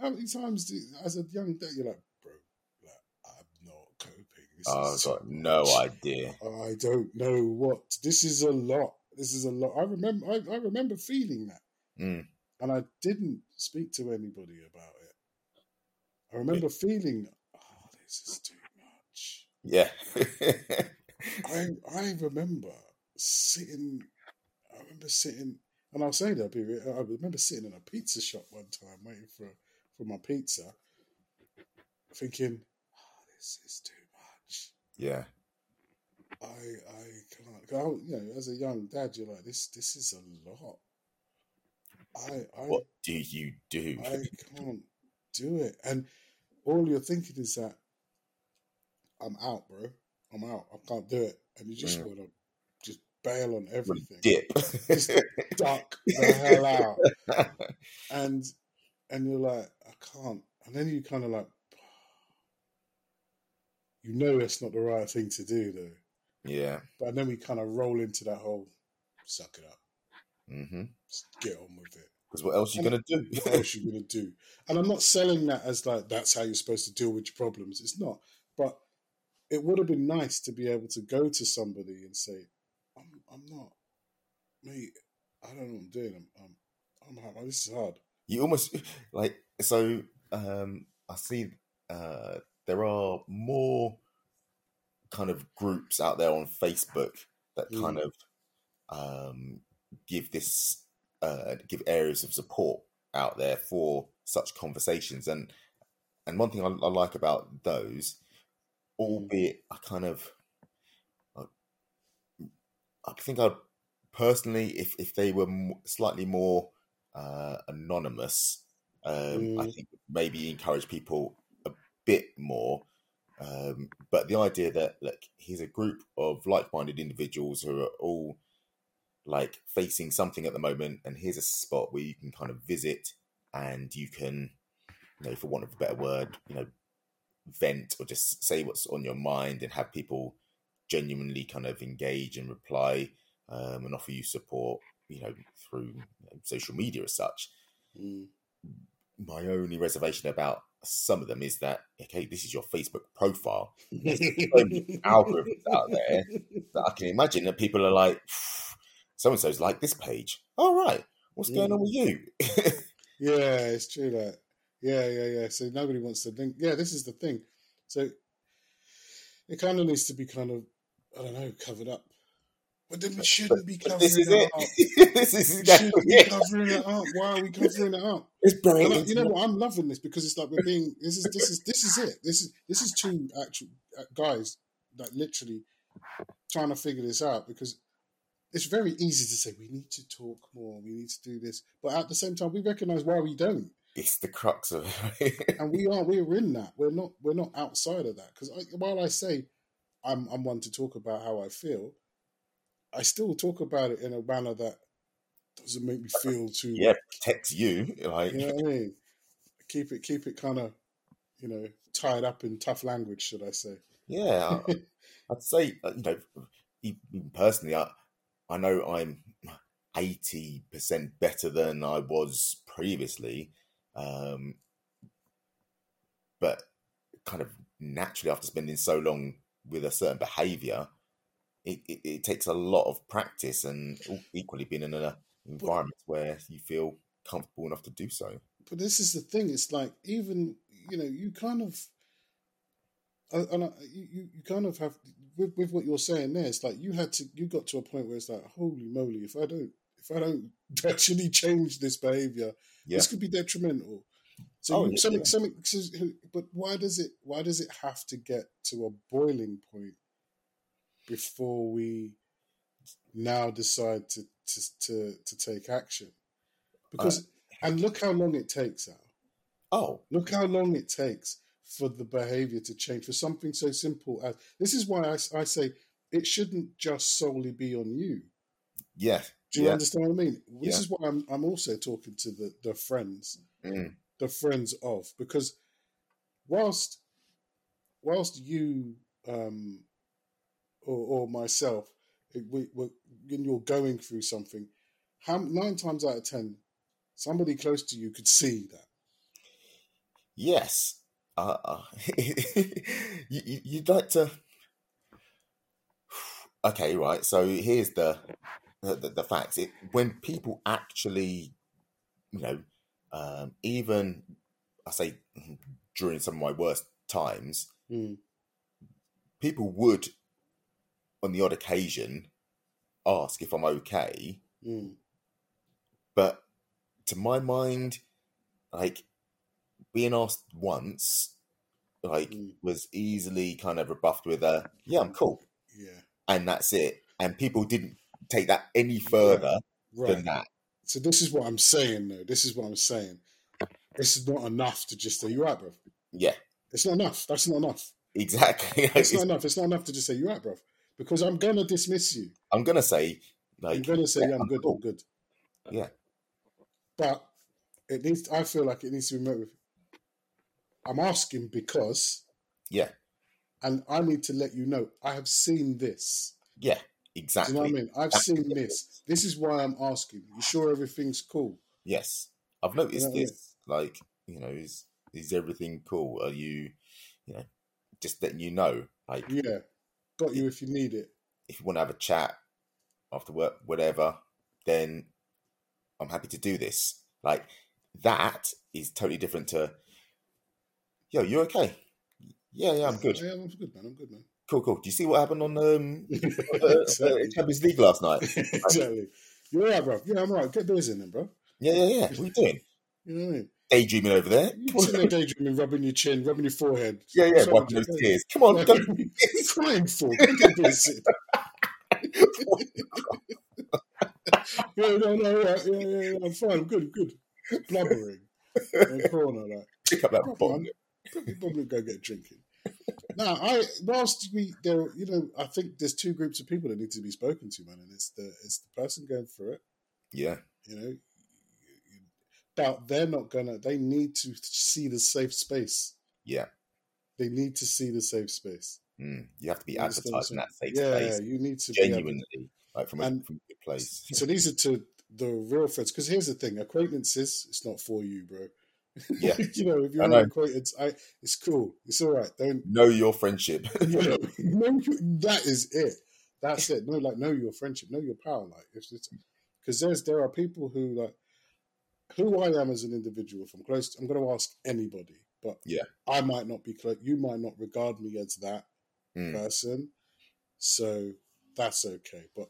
how many times do, as a young dad you're like, bro, like I'm not coping. This Oh, is got no idea. I don't know what. This is a lot. This is a lot. I remember. I, I remember feeling that, Mm. And I didn't speak to anybody about it. I remember feeling, oh, this is too much. Yeah. I I remember sitting. I remember sitting, and I'll say that. I remember sitting in a pizza shop one time waiting for for my pizza, thinking, oh, "This is too much. yeah. I I can't. I, you know, as a young dad, you're like, "This this is a lot. I I What do you do? I can't do it." And all you're thinking is that I'm out, bro. I'm out. I can't do it. And you just Mm. want to just bail on everything. Dip. Just duck the hell out. And and you're like, I can't. And then you kind of like, you know, it's not the right thing to do, though. yeah. But then we kind of roll into that whole suck it up, Mm-hmm. just get on with it. Because what else are you gonna do? What else you gonna do? And I'm not selling that as like that's how you're supposed to deal with your problems. It's not. But it would have been nice to be able to go to somebody and say, "I'm, I'm not, mate. I don't know what I'm doing. I'm, I'm, I'm hard. This is hard." you almost like so um i see uh there are more kind of groups out there on facebook that kind of um give this uh give areas of support out there for such conversations and and one thing i, I like about those albeit i kind of I, I think i'd personally if if they were m- slightly more uh, anonymous, um, I Mm. think maybe encourage people a bit more. Um, but the idea that like here's a group of like-minded individuals who are all like facing something at the moment, and here's a spot where you can kind of visit and you can, you know, for want of a better word, you know, vent or just say what's on your mind and have people genuinely kind of engage and reply um, and offer you support, you know, through you know, social media as such. Mm. My only reservation about some of them is that okay, this is your Facebook profile. many algorithms out there That I can imagine that people are like, so and so's like this page. All right, what's going on with you? Yeah, it's true that. Yeah, yeah, yeah. So nobody wants to link. Yeah, this is the thing. So it kind of needs to be kind of, I don't know, covered up. But then we shouldn't be covering this is it it. up. this is We shouldn't be covering it up. Why are we covering it up? It's I- into you know what? I'm loving this because it's like we're being. This is this is this is it. This is this is two actual uh, guys that literally trying to figure this out because it's very easy to say we need to talk more, we need to do this, but at the same time we recognize why we don't, It's the crux of it. and we are we're in that. We're not we're not outside of that because while I say I'm I'm one to talk about how I feel, I still talk about it in a manner that doesn't make me feel too yeah, protects you. Like, You know what I mean? keep it keep it kind of you know tied up in tough language, should I say? Yeah, I'd say uh, you know, personally, I I know I'm eighty percent better than I was previously, um, but kind of naturally after spending so long with a certain behaviour, it, it, it takes a lot of practice and equally being in an environment where you feel comfortable enough to do so. But this is the thing. It's like even you know you kind of and I, you you kind of have with, with what you're saying there. It's like you had to you got to a point where it's like holy moly, if I don't if I don't actually change this behavior, yeah. this could be detrimental. So oh, something, something, but why does it? Why does it have to get to a boiling point before we now decide to to to, to take action? Because uh, and look how long it takes, Al. Oh, look how long it takes for the behavior to change for something so simple as this is why I, I say it shouldn't just solely be on you. Yeah. Do you yeah. understand what I mean? This yeah. is why I'm I'm also talking to the the friends. Mm the friends of because whilst whilst you um, or, or myself we, we, when you're going through something how nine times out of ten somebody close to you could see that yes uh, you, you'd like to okay right so here's the the, the facts it, when people actually you know um, even I say during some of my worst times, mm. people would, on the odd occasion, ask if I'm okay. Mm. But to my mind, like being asked once, like mm. was easily kind of rebuffed with a "Yeah, I'm cool," yeah, and that's it. And people didn't take that any further yeah. right. than that. So this is what I'm saying, though. This is what I'm saying. This is not enough to just say you're right, bro. Yeah, it's not enough. That's not enough. Exactly. it's, it's not enough. It's not enough to just say you're right, bro. Because I'm gonna dismiss you. I'm gonna say, like, I'm gonna say, yeah, I'm, I'm good. Cool. I'm good. Yeah. But it needs. I feel like it needs to be met with. I'm asking because. Yeah. And I need to let you know I have seen this. Yeah. Exactly. Do you know what I mean? I've That's seen this. This is why I'm asking. You sure everything's cool? Yes. I've noticed you know this. I mean? Like, you know, is is everything cool? Are you, you know, just letting you know? Like, yeah, got you if you need it. If you want to have a chat after work, whatever, then I'm happy to do this. Like, that is totally different to, yo, you okay? Yeah, yeah, I'm good. Yeah, I'm good, man. I'm good, man. Cool, cool. Do you see what happened on um, uh, uh, Champions League last night? exactly. You're right, bro. Yeah, I'm right. Get those in then, bro. Yeah, yeah, yeah. What are you doing? You know what I mean? Daydreaming over there. You're sitting there daydreaming, rubbing your chin, rubbing your forehead. Yeah, yeah, wiping those tears. Come on, go. crying for? Get busy. yeah, no, no, yeah, yeah, yeah, yeah, I'm fine. I'm good. I'm good. Blubbering corner, like. Pick up that Probably go get drinking now, I whilst we there, you know, I think there's two groups of people that need to be spoken to, man, and it's the it's the person going through it. Yeah, you know, but they're not gonna. They need to see the safe space. Yeah, they need to see the safe space. Mm, you have to be advertising that safe yeah, space. Yeah, you need to genuinely like from a, and, from a good place. so these are to the real friends. Because here's the thing: acquaintances, it's not for you, bro. Yeah, you know, if you're an acquaintance, I it's cool. It's all right. Don't know your friendship. you know, know that is it. That's it. No, like know your friendship, know your power. Like it's because there's there are people who like who I am as an individual. If I'm close, I'm going to ask anybody. But yeah, I might not be close. You might not regard me as that mm. person, so that's okay. But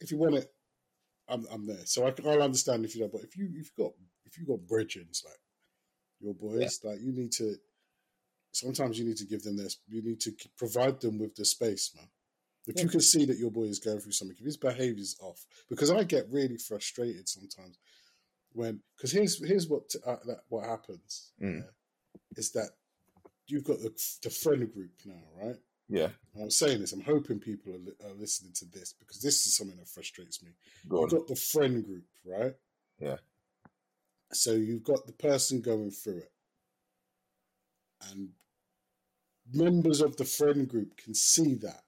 if you want it, I'm I'm there. So I, will understand if you don't. But if you if you got if you got bridges like your boys. Yeah. Like you need to. Sometimes you need to give them this. You need to provide them with the space, man. If yeah. you can see that your boy is going through something, if his behavior's off, because I get really frustrated sometimes when because here's here's what uh, that, what happens mm. is that you've got the, the friend group now, right? Yeah. And I'm saying this. I'm hoping people are, li- are, listening to this because this is something that frustrates me. Go you've got the friend group, right? Yeah. So you've got the person going through it. and members of the friend group can see that.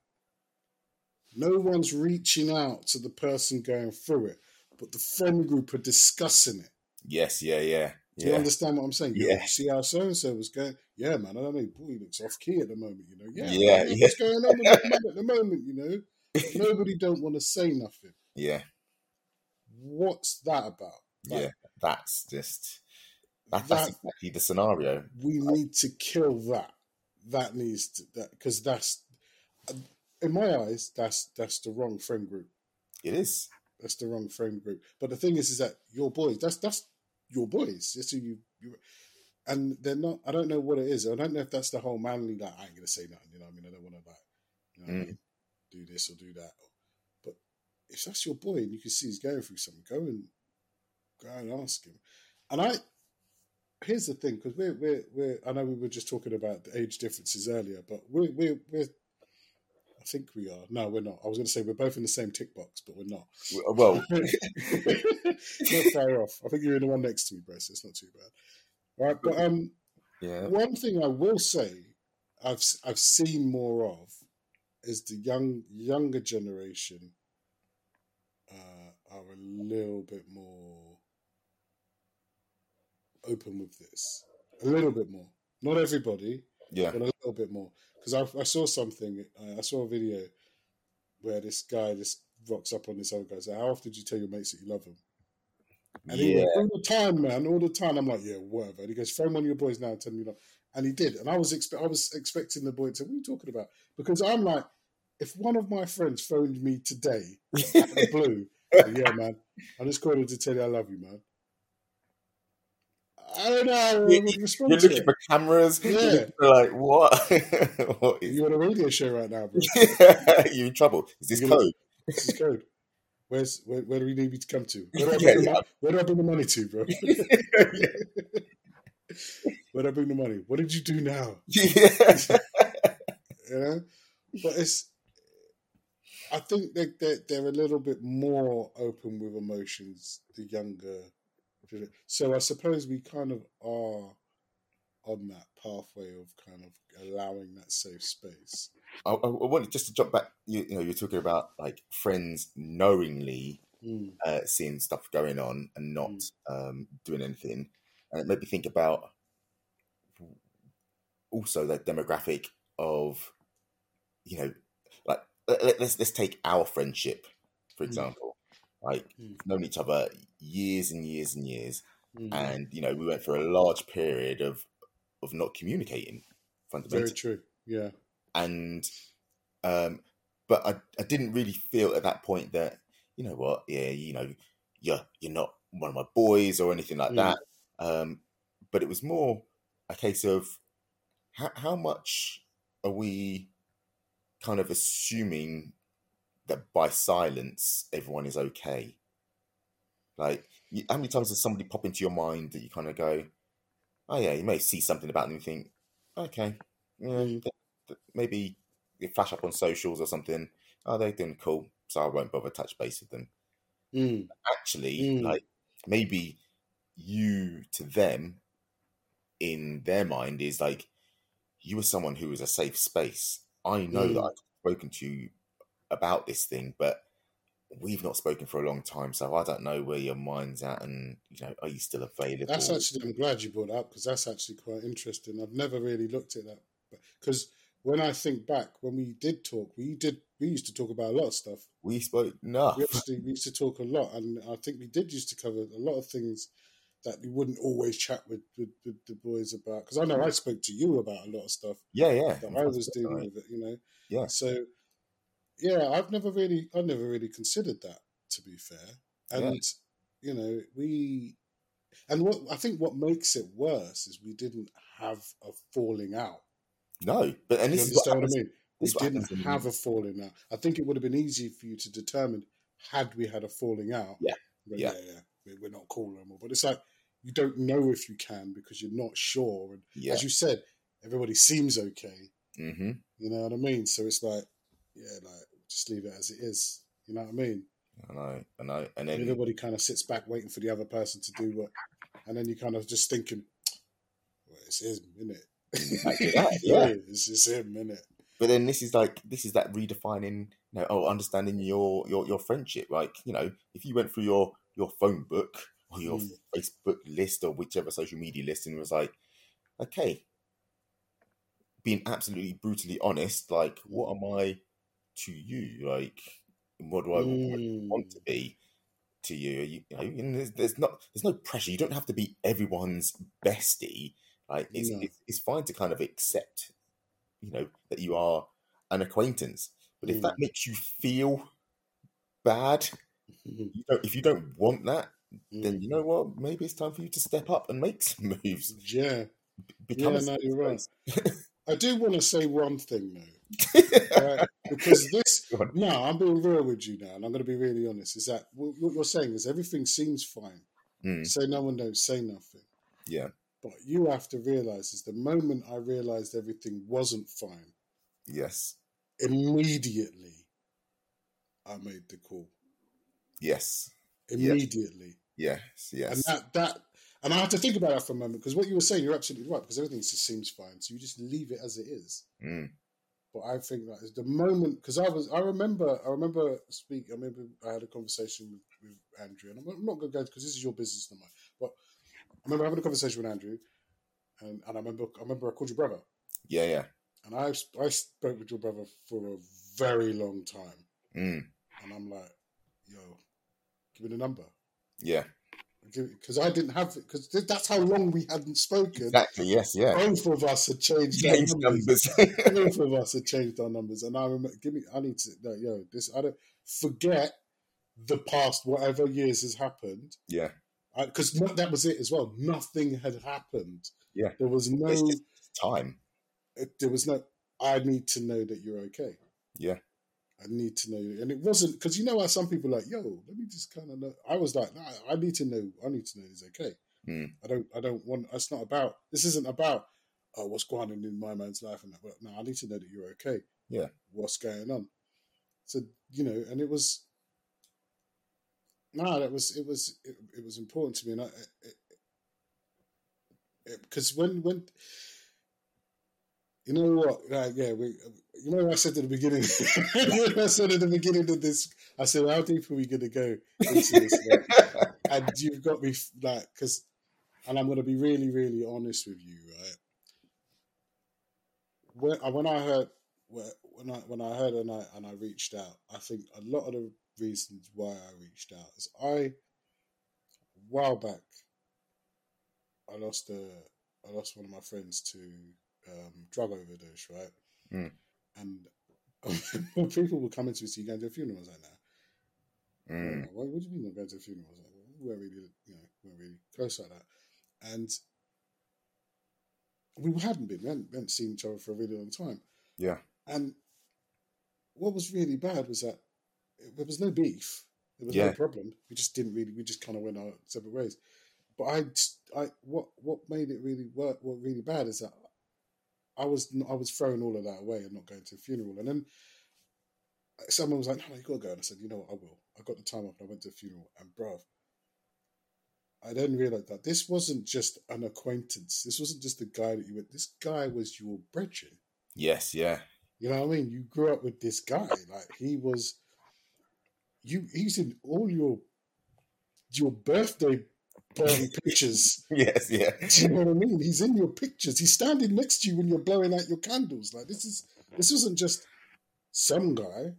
No one's reaching out to the person going through it, but the friend group are discussing it. Yes, yeah, yeah. Do you Yeah. understand what I'm saying? You Yeah. see how so and so was going? Yeah, man. I don't know. Boy, he looks off key at the moment. You know. Yeah. Yeah, man, yeah. What's going on with that man at the moment? You know. Nobody don't want to say nothing. Yeah, What's that about? Like, yeah. That's just that, That- that's exactly the scenario. we need to kill that. That needs to that because that's in my eyes that's that's the wrong friend group. It is. That's the wrong friend group. But the thing is, is that your boys. That's that's your boys. That's who you. you and they're not. I don't know what it is. I don't know if that's the whole manly. Like I ain't gonna say nothing. You know. what I mean, I don't want to like. You know what I Mm. mean? Do this or do that. But if that's your boy and you can see he's going through something, go and go and ask him. And I. Here's the thing, because we're we're we're. I know we were just talking about the age differences earlier, but we're we're we're. I think we are. No, we're not. I was going to say we're both in the same tick box, but we're not. Well, not far off. I think you're in the one next to me, bro. So it's not too bad. All right, but um, yeah. one thing I will say, I've I've seen more of, is the young younger generation uh, are a little bit more open with this. A little bit more. Not everybody, Yeah. but a little bit more. Because I, I saw something, uh, I saw a video where this guy just rocks up on this other guy. So, how often do you tell your mates that you love them? And he Yeah. went, all the time, man, all the time. I'm like, yeah, whatever. And he goes, phone one of your boys now and tell me you love. And he did. And I was expe- I was expecting the boy to, what are you talking about? Because I'm like, if one of my friends phoned me today, out of the blue, yeah, man, I just called him to tell you I love you, man. I don't know You- would respond You're to looking for cameras. Yeah. for like what? what is? You're on a radio show right now, bro. Yeah, You're in trouble. Is this You're gonna- code? This is code. Where's where, where do we need me to come to? Where do I Yeah, bring, the, yeah. where do I bring the money to, bro? where do I bring the money? What did you do now? yeah. You know, but it's. I think they they're, they're a little bit more open with emotions. The younger, so I suppose we kind of are on that pathway of kind of allowing that safe space. I, I I wanted just to jump back. You, you know, you're talking about like friends knowingly Mm, uh, seeing stuff going on and not um, doing anything, and it made me think about also the demographic of, you know, like let- let- let's let's take our friendship for Mm. Like Mm. known each other years and years and years, mm. and you know we went through a large period of of not communicating Fundamentally, Very true. Yeah. and um but I, I didn't really feel at that point that you know what yeah you know you're you're not one of my boys or anything like Mm. that um but it was more a case of how, how much are we kind of assuming that by silence everyone is okay like you, how many times does somebody pop into your mind that you kind of go oh yeah you may see something about them and think okay yeah, th- th- maybe they flash up on socials or something oh they're doing cool so i won't bother touch base with them Mm. actually Mm. like maybe you to them in their mind is like you were someone who was a safe space i know that Mm. i've spoken to you about this thing but we've not spoken for a long time so i don't know where your mind's at and you know are you still available That's actually, I'm glad you brought that up because that's actually quite interesting. I've never really looked at that. Because when I think back, when we did talk, we did, we used to talk about a lot of stuff. we spoke no. We actually we used to talk a lot. And I think we did used to cover a lot of things that we wouldn't always chat with, with, with the boys about. Because I know I spoke to you about a lot of stuff yeah yeah that I was dealing with, it, you know. Yeah. So, yeah, I've never really, I never really considered that. To be fair, and you know, we, and what I think what makes it worse is we didn't have a falling out. no but and You this is what understand what, I mean? We didn't have a falling out. I think it would have been easy for you to determine had we had a falling out. Yeah. Yeah. yeah, yeah, we- we're not cool anymore. But it's like you don't know if you can because you're not sure. And yeah as you said, everybody seems okay. hmm You know what I mean? So it's like, yeah, like just leave it as it is. You know what I mean? I know, I know, and then everybody kind of sits back waiting for the other person to do what, and then you kind of just thinking, well, it's him, isn't it? Exactly that, yeah. it's, it's him, innit? But then this is like this is that redefining, you know, oh, understanding your your your friendship. Like you know, if you went through your your phone book or your Mm. Facebook list or whichever social media list and was like, okay, being absolutely brutally honest, like what am I to you? Like, what do I Mm. want to be to you? you, you know, and there's, there's not there's no pressure. You don't have to be everyone's bestie. Like it's, No. it's it's fine to kind of accept, you know, that you are an acquaintance. But if Mm. that makes you feel bad, Mhm. you don't, if you don't want that, then Mm. you know what? Maybe it's time for you to step up and make some moves. Yeah, Become yeah, a no, you're right. I do want to say one thing though, right? because this. No, I'm being real with you now, and I'm going to be really honest. Is that what you're saying? Is everything seems fine? Mm, Say no one don't say nothing. yeah. But you have to realize is the moment I realized everything wasn't fine, Yes. immediately I made the call. Yes. Immediately. Yes. Yes. And that that and I have to think about that for a moment because what you were saying, you're absolutely right, because everything just seems fine. So you just leave it as it is. Mm, But I think that is the moment because I was I remember I remember speak I remember I had a conversation with, with Andrew and I'm not going to go because this is your business not mine. But I remember having a conversation with Andrew and, and I remember I remember I called your brother yeah. Yeah. and I I spoke with your brother for a very long time Mm, and I'm like, yo, give me the number yeah. Because I didn't have it because that's how long we hadn't spoken. Exactly. Yes. Yeah. Both of us had changed our numbers. numbers. Both of us had changed our numbers, and I remember. Give me. I need to. No, yo, this. I don't forget the past. Whatever years has happened, yeah. because that was it as well. Nothing had happened. Yeah. There was no. Time. There was no. I need to know that you're okay. Yeah. I need to know, and it wasn't because you know how some people are like, yo, let me just kind of know. I was like, nah, I need to know. I need to know he's okay. Mm. I don't. I don't want. It's not about. This isn't about. Oh, what's going on in my man's life and that. But no, I need to know that you're okay. Yeah. What's going on? So you know, and it was. No, that was it. Was it, it was important to me, and I. Because when when you know what? Uh, yeah, we. You know, what I said at the beginning. I said at the beginning of this. I said, "How deep are we going to go into this?" And you've got me like, because, and I'm going to be really, really honest with you, right? When uh, when I heard when I when I heard and I and I reached out, I think a lot of the reasons why I reached out is I, a while back, I lost a I lost one of my friends to um, drug overdose, right? Mm. And people were coming to me, so you going to a funeral? I was like, nah. Mm, What, what do you mean not going to a funeral? I was like, well, we weren't really, you know, we weren't really close like that. And we hadn't been, we hadn't, we hadn't seen each other for a really long time. yeah. And what was really bad was that there was no beef. There was Yeah. no problem. We just didn't really, we just kind of went our separate ways. But I, I, what, what made it really work, what really bad is that I was, I was throwing all of that away and not going to a funeral. And then someone was like, no, no, you got to go. And I said, you know what, I will. I got the time off and I went to a funeral. And bruv, I then realized that this wasn't just an acquaintance. This wasn't just a guy that you went, this guy was your brethren. Yes. Yeah. You know what I mean? You grew up with this guy. Like he was you he's in all your your birthday party pictures. Yes. Yeah. Do you know what I mean? He's in your pictures. He's standing next to you when you're blowing out your candles. Like this is this wasn't just some guy.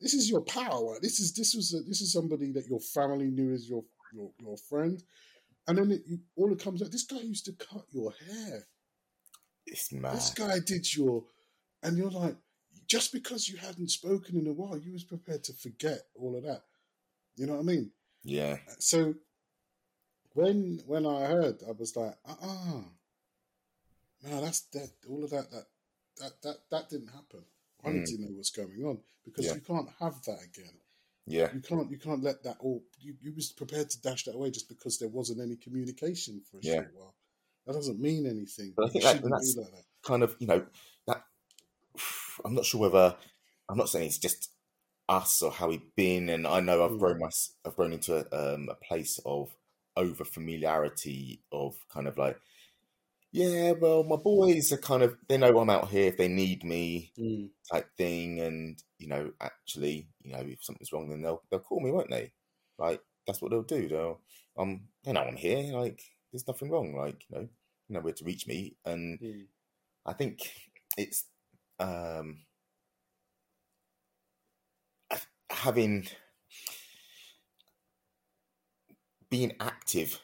This is your power. This is this was a, this is somebody that your family knew as your your, your friend. And then it, you, all it comes out. This guy used to cut your hair. It's mad. This guy did your, and you're like, just because you hadn't spoken in a while, you was prepared to forget all of that. You know what I mean? Yeah. So when when I heard, I was like, uh uh no, that's that. All of that that that that that didn't happen. I need Mm. to know what's going on because Yeah. you can't have that again. Yeah. You can't you can't let that all. You, you was prepared to dash that away just because there wasn't any communication for a Yeah. short while. That doesn't mean anything. But I think that- that's- be like that. kind of, you know, that I'm not sure whether I'm not saying it's just us or how we've been, and I know I've Mm. grown my I've grown into a, um, a place of over familiarity of kind of like yeah, well, my boys are kind of they know I'm out here if they need me Mm. type thing, and you know, actually, you know, if something's wrong, then they'll they'll call me, won't they? Like that's what they'll do. They'll um, they know I'm here. Like there's nothing wrong. Like you know, you know where to reach me, and Mm. I think it's um having being active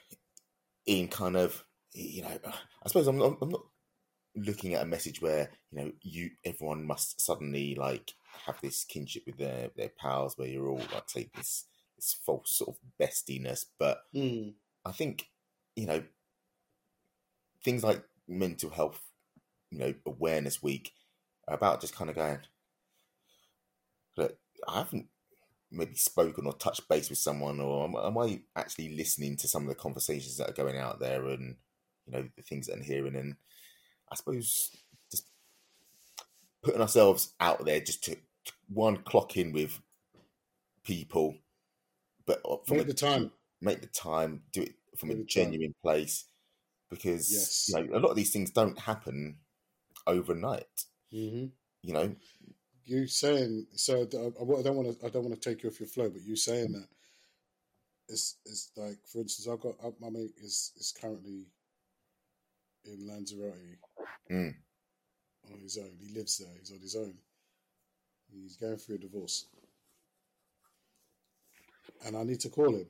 in kind of you know I suppose I'm not, I'm not looking at a message where you know you everyone must suddenly like have this kinship with their their pals where you're all like say this this false sort of bestiness but Mm. I think you know things like mental health, you know, awareness week are about just kind of going. Look, I haven't maybe spoken or touched base with someone, or am, am I actually listening to some of the conversations that are going out there, and you know the things that I'm hearing, and I suppose just putting ourselves out there just to, to one clock in with people, but from Make a the time. make the time, do it from a Make time. genuine place, because Yes. you know a lot of these things don't happen overnight. hmm You know, You saying so? I, I don't want to. I don't want to take you off your flow, but you saying that it's it's like, for instance, I've got my mate is is currently in Lanzarote Mm. on his own. He lives there. He's on his own. He's going through a divorce, and I need to call him.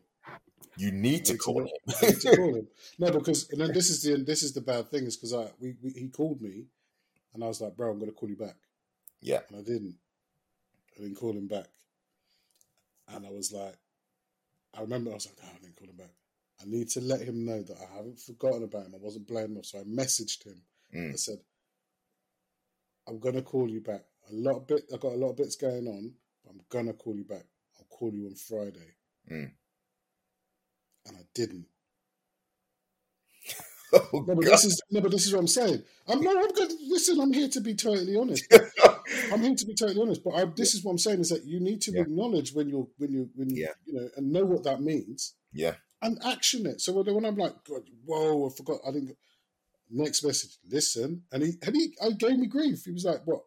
you need to call him. I need to call him. No, because and then this is the this is the bad thing is because I we, we he called me, and I was like, bro, I'm going to call you back. Yeah, and I didn't. I didn't call him back. And I was like, I remember I was like, oh, I didn't call him back. I need to let him know that I haven't forgotten about him. I wasn't blowing him. So I messaged him. Mm. I said, I'm gonna call you back. A lot of bit I got a lot of bits going on, but I'm gonna call you back. I'll call you on Friday. Mm. And I didn't. oh, No, but God. this is no, but this is what I'm saying. I'm no, I'm good. Listen, I'm here to be totally honest. I'm here to be totally honest, but I, this is what I'm saying is that you need to Yeah. acknowledge when you're when you when you Yeah. you know and know what that means yeah, and action it. So when, when I'm like, God, whoa, I forgot, I didn't. Next message, listen, and he and he, I gave me grief. He was like, "What?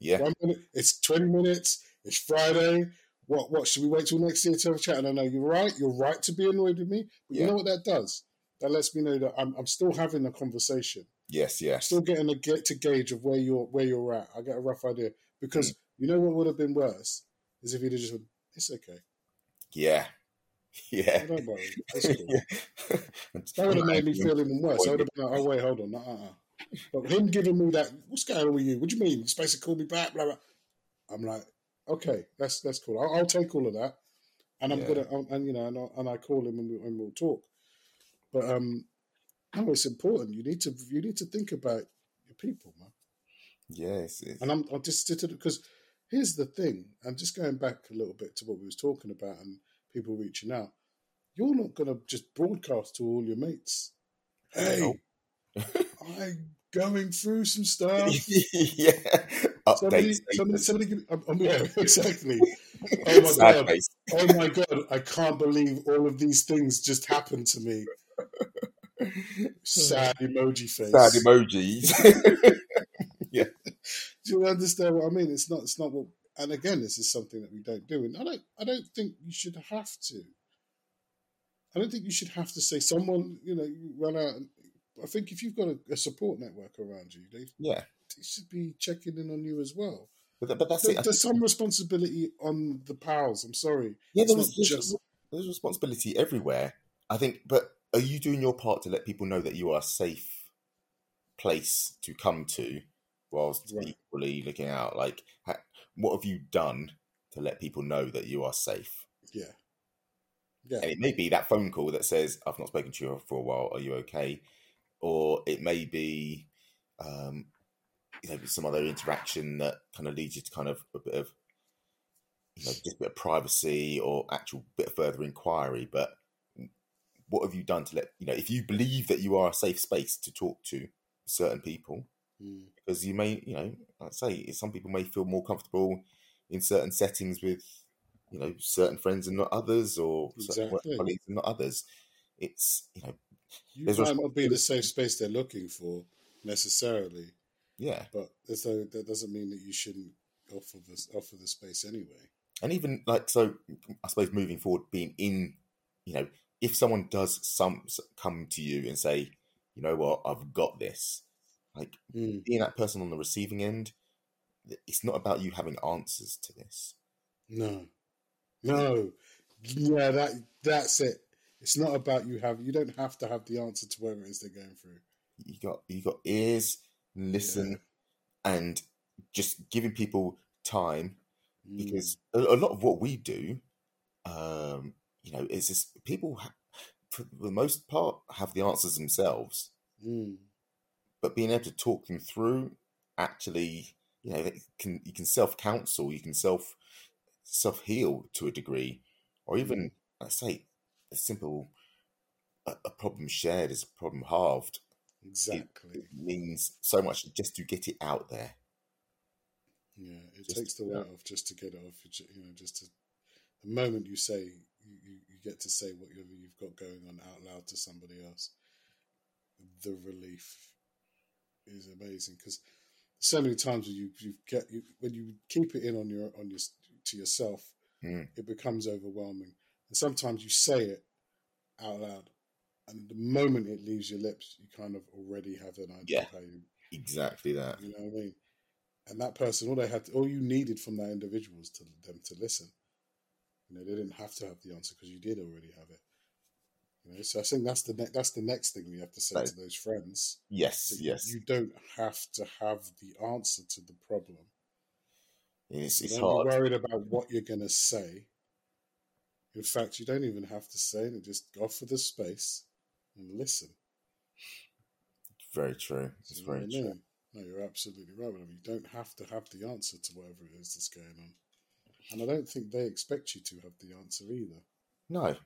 yeah, minute? It's twenty minutes. It's Friday. What? What? Should we wait till next year to have a chat?" And I know you're right. You're right to be annoyed with me, but you know what that does? That lets me know that I'm I'm still having a conversation yes, yes, still getting a get to gauge of where you're where you're at. I get a rough idea because you know what would have been worse is if you'd have just went, "It's okay, yeah, yeah. oh, don't worry, cool." That would have made me feel even worse. I would have been like, "Oh wait, hold on, uh, uh." But him giving me that, "What's going on with you? What do you mean? You're supposed to call me back?" Blah blah. I'm like, "Okay, that's that's cool. I'll, I'll take all of that." And I'm Yeah. gonna, and, and you know, and, I, and I call him and, we, and we'll talk. But um, no, it's important. You need to you need to think about your people, man. yes, And I'm, I'm just because here's the thing. I'm just going back a little bit to what we was talking about and people reaching out. You're not going to just broadcast to all your mates. Hey, Nope. I'm going through some stuff. yeah. Somebody, somebody, somebody, give- um, yeah, exactly. Oh my God. Oh my god, I can't believe all of these things just happened to me. Sad emoji face. Sad emojis. Yeah. Do you understand what I mean? It's not. It's not what. And again, this is something that we don't do, and I don't. I don't think you should have to. I don't think you should have to say someone. You know, you run out. And, I think if you've got a, a support network around you, they, yeah, they should be checking in on you as well. but, but that's There- it. There's some responsibility on the pals. I'm sorry. Yeah, It's there was, not there's, just- there's responsibility everywhere. I think, but are you doing your part to let people know that you are a safe place to come to, whilst Right. equally looking out? Like, ha, what have you done to let people know that you are safe? Yeah. Yeah. And it may be that phone call that says, "I've not spoken to you for a while. Are you okay?" Or it may be, um, you know, some other interaction that kind of leads you to kind of a bit of, you know, just a bit of privacy or actual bit of further inquiry. But what have you done to let you know if you believe that you are a safe space to talk to certain people? Mm. Because you may, you know, I'd say some people may feel more comfortable in certain settings with, you know, certain friends and not others, or certain colleagues and not others. It's you know, You might not be the safe space they're looking for necessarily, yeah, but though that doesn't mean that you shouldn't offer the offer the space anyway. and even like so, I suppose moving forward, being in, you know, if someone does some come to you and say, you know what, I've got this, like Mm. being that person on the receiving end, it's not about you having answers to this. No, no, yeah, that that's it. It's not about you have. You don't have to have the answer to whatever it is they're going through. You got you got ears, listen, and just giving people time Mm. because a, a lot of what we do, um, you know, it's just people ha- for the most part have the answers themselves, Mm. but being able to talk them through, actually, you know, can you can self counsel, you can self self heal to a degree, or even let's say a simple a, a problem shared is a problem halved. exactly. It means so much just to get it out there. Yeah, it Just- takes the weight off just to get it off. You know, just to the moment you say get to say what you've, you've got going on out loud to somebody else, the relief is amazing because so many times when you you get you, when you keep it in on your on your to yourself, Mm. it becomes overwhelming, and sometimes you say it out loud, and the moment it leaves your lips, you kind of already have an idea Yeah. how you Exactly that. you know what I mean? And that person, all they had, all you needed from that individual was to them to listen. You know, they didn't have to have the answer because you did already have it. You know, so I think that's the ne- that's the next thing we have to say Right. to those friends. Yes, yes. You don't have to have the answer to the problem. It's, So it's don't hard. be worried about what you're going to say. In fact, you don't even have to say it. Just go offer the space and listen. Very true. It's what very I true. No, you're absolutely right. Whatever. You don't have to have the answer to whatever it is that's going on, and I don't think they expect you to have the answer either. No,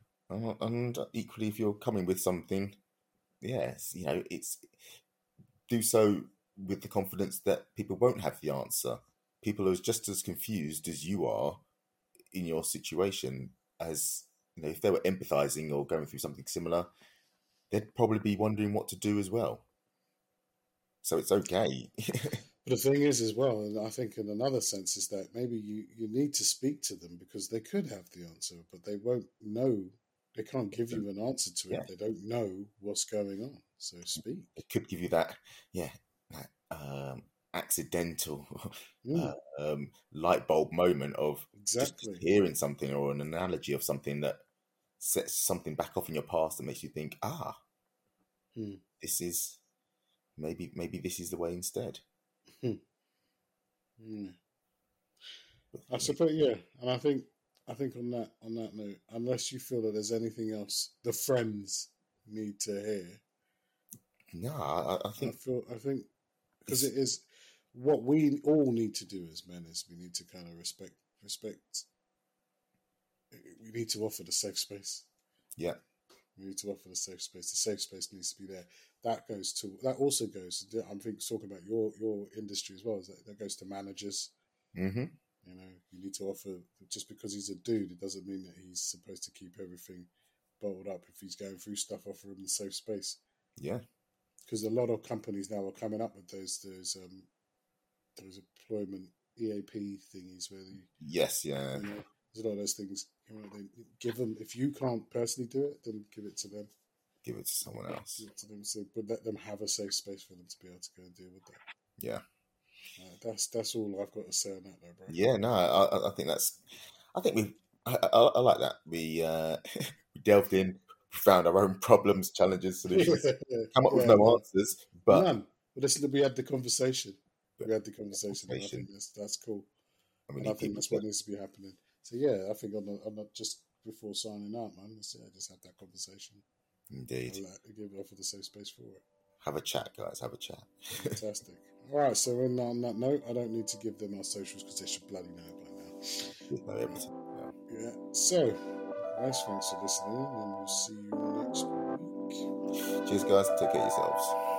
and equally, if you're coming with something, yes, you know, it's do so with the confidence that people won't have the answer. People are just as confused as you are in your situation. As you know, if they were empathizing or going through something similar, they'd probably be wondering what to do as well. So it's okay. But the thing is, as well, and I think in another sense, is that maybe you, you need to speak to them because they could have the answer, but they won't know. They can't give you an answer to it. Yeah. They don't know what's going on. So speak. it could give you that, yeah, that um, accidental Mm, um, light bulb moment of just hearing something or an analogy of something that sets something back off in your past that makes you think, ah, Hmm. this is maybe maybe this is the way instead. Mm. I suppose, yeah, and I think I think on that on that note, unless you feel that there's anything else the friends need to hear, No, I, I I think feel I think because it is what we all need to do as men is we need to kind of respect respect. We need to offer the safe space. yeah, We need to offer the safe space. The safe space needs to be there. That goes to that also goes. I'm thinking talking about your your industry as well. Is that, that goes to managers. hmm You know, you need to offer just because he's a dude, it doesn't mean that he's supposed to keep everything bottled up. If he's going through stuff, offer him the safe space. yeah, Because a lot of companies now are coming up with those those um those employment EAP thingies where you, yes, yeah, you know there's a lot of those things. You know, they give them if you can't personally do it, then give it to them. Give it to someone else. To them, so but let them have a safe space for them to be able to go and deal with that. Yeah, Uh, that's that's all I've got to say on that, though, bro. yeah. No, I, I- think that's. I think we. I, I, I like that. We uh, we delved in, we found our own problems, challenges, solutions. Come up with no answers, but None. Listen, we had the conversation. We had the conversation. and I think that's, that's cool. we And I think that's what needs to be happening. So yeah, I think I'm not, I'm not just before signing out, man. Let's yeah, just have that conversation. Indeed. I'll, uh, give offer the safe space for it. Have a chat, guys. Have a chat. Fantastic. All right. So on, on that note, I don't need to give them our socials because they should bloody know by now. Know. Yeah. So, guys, thanks for listening, and we'll see you next week. Cheers, guys. Take care of yourselves.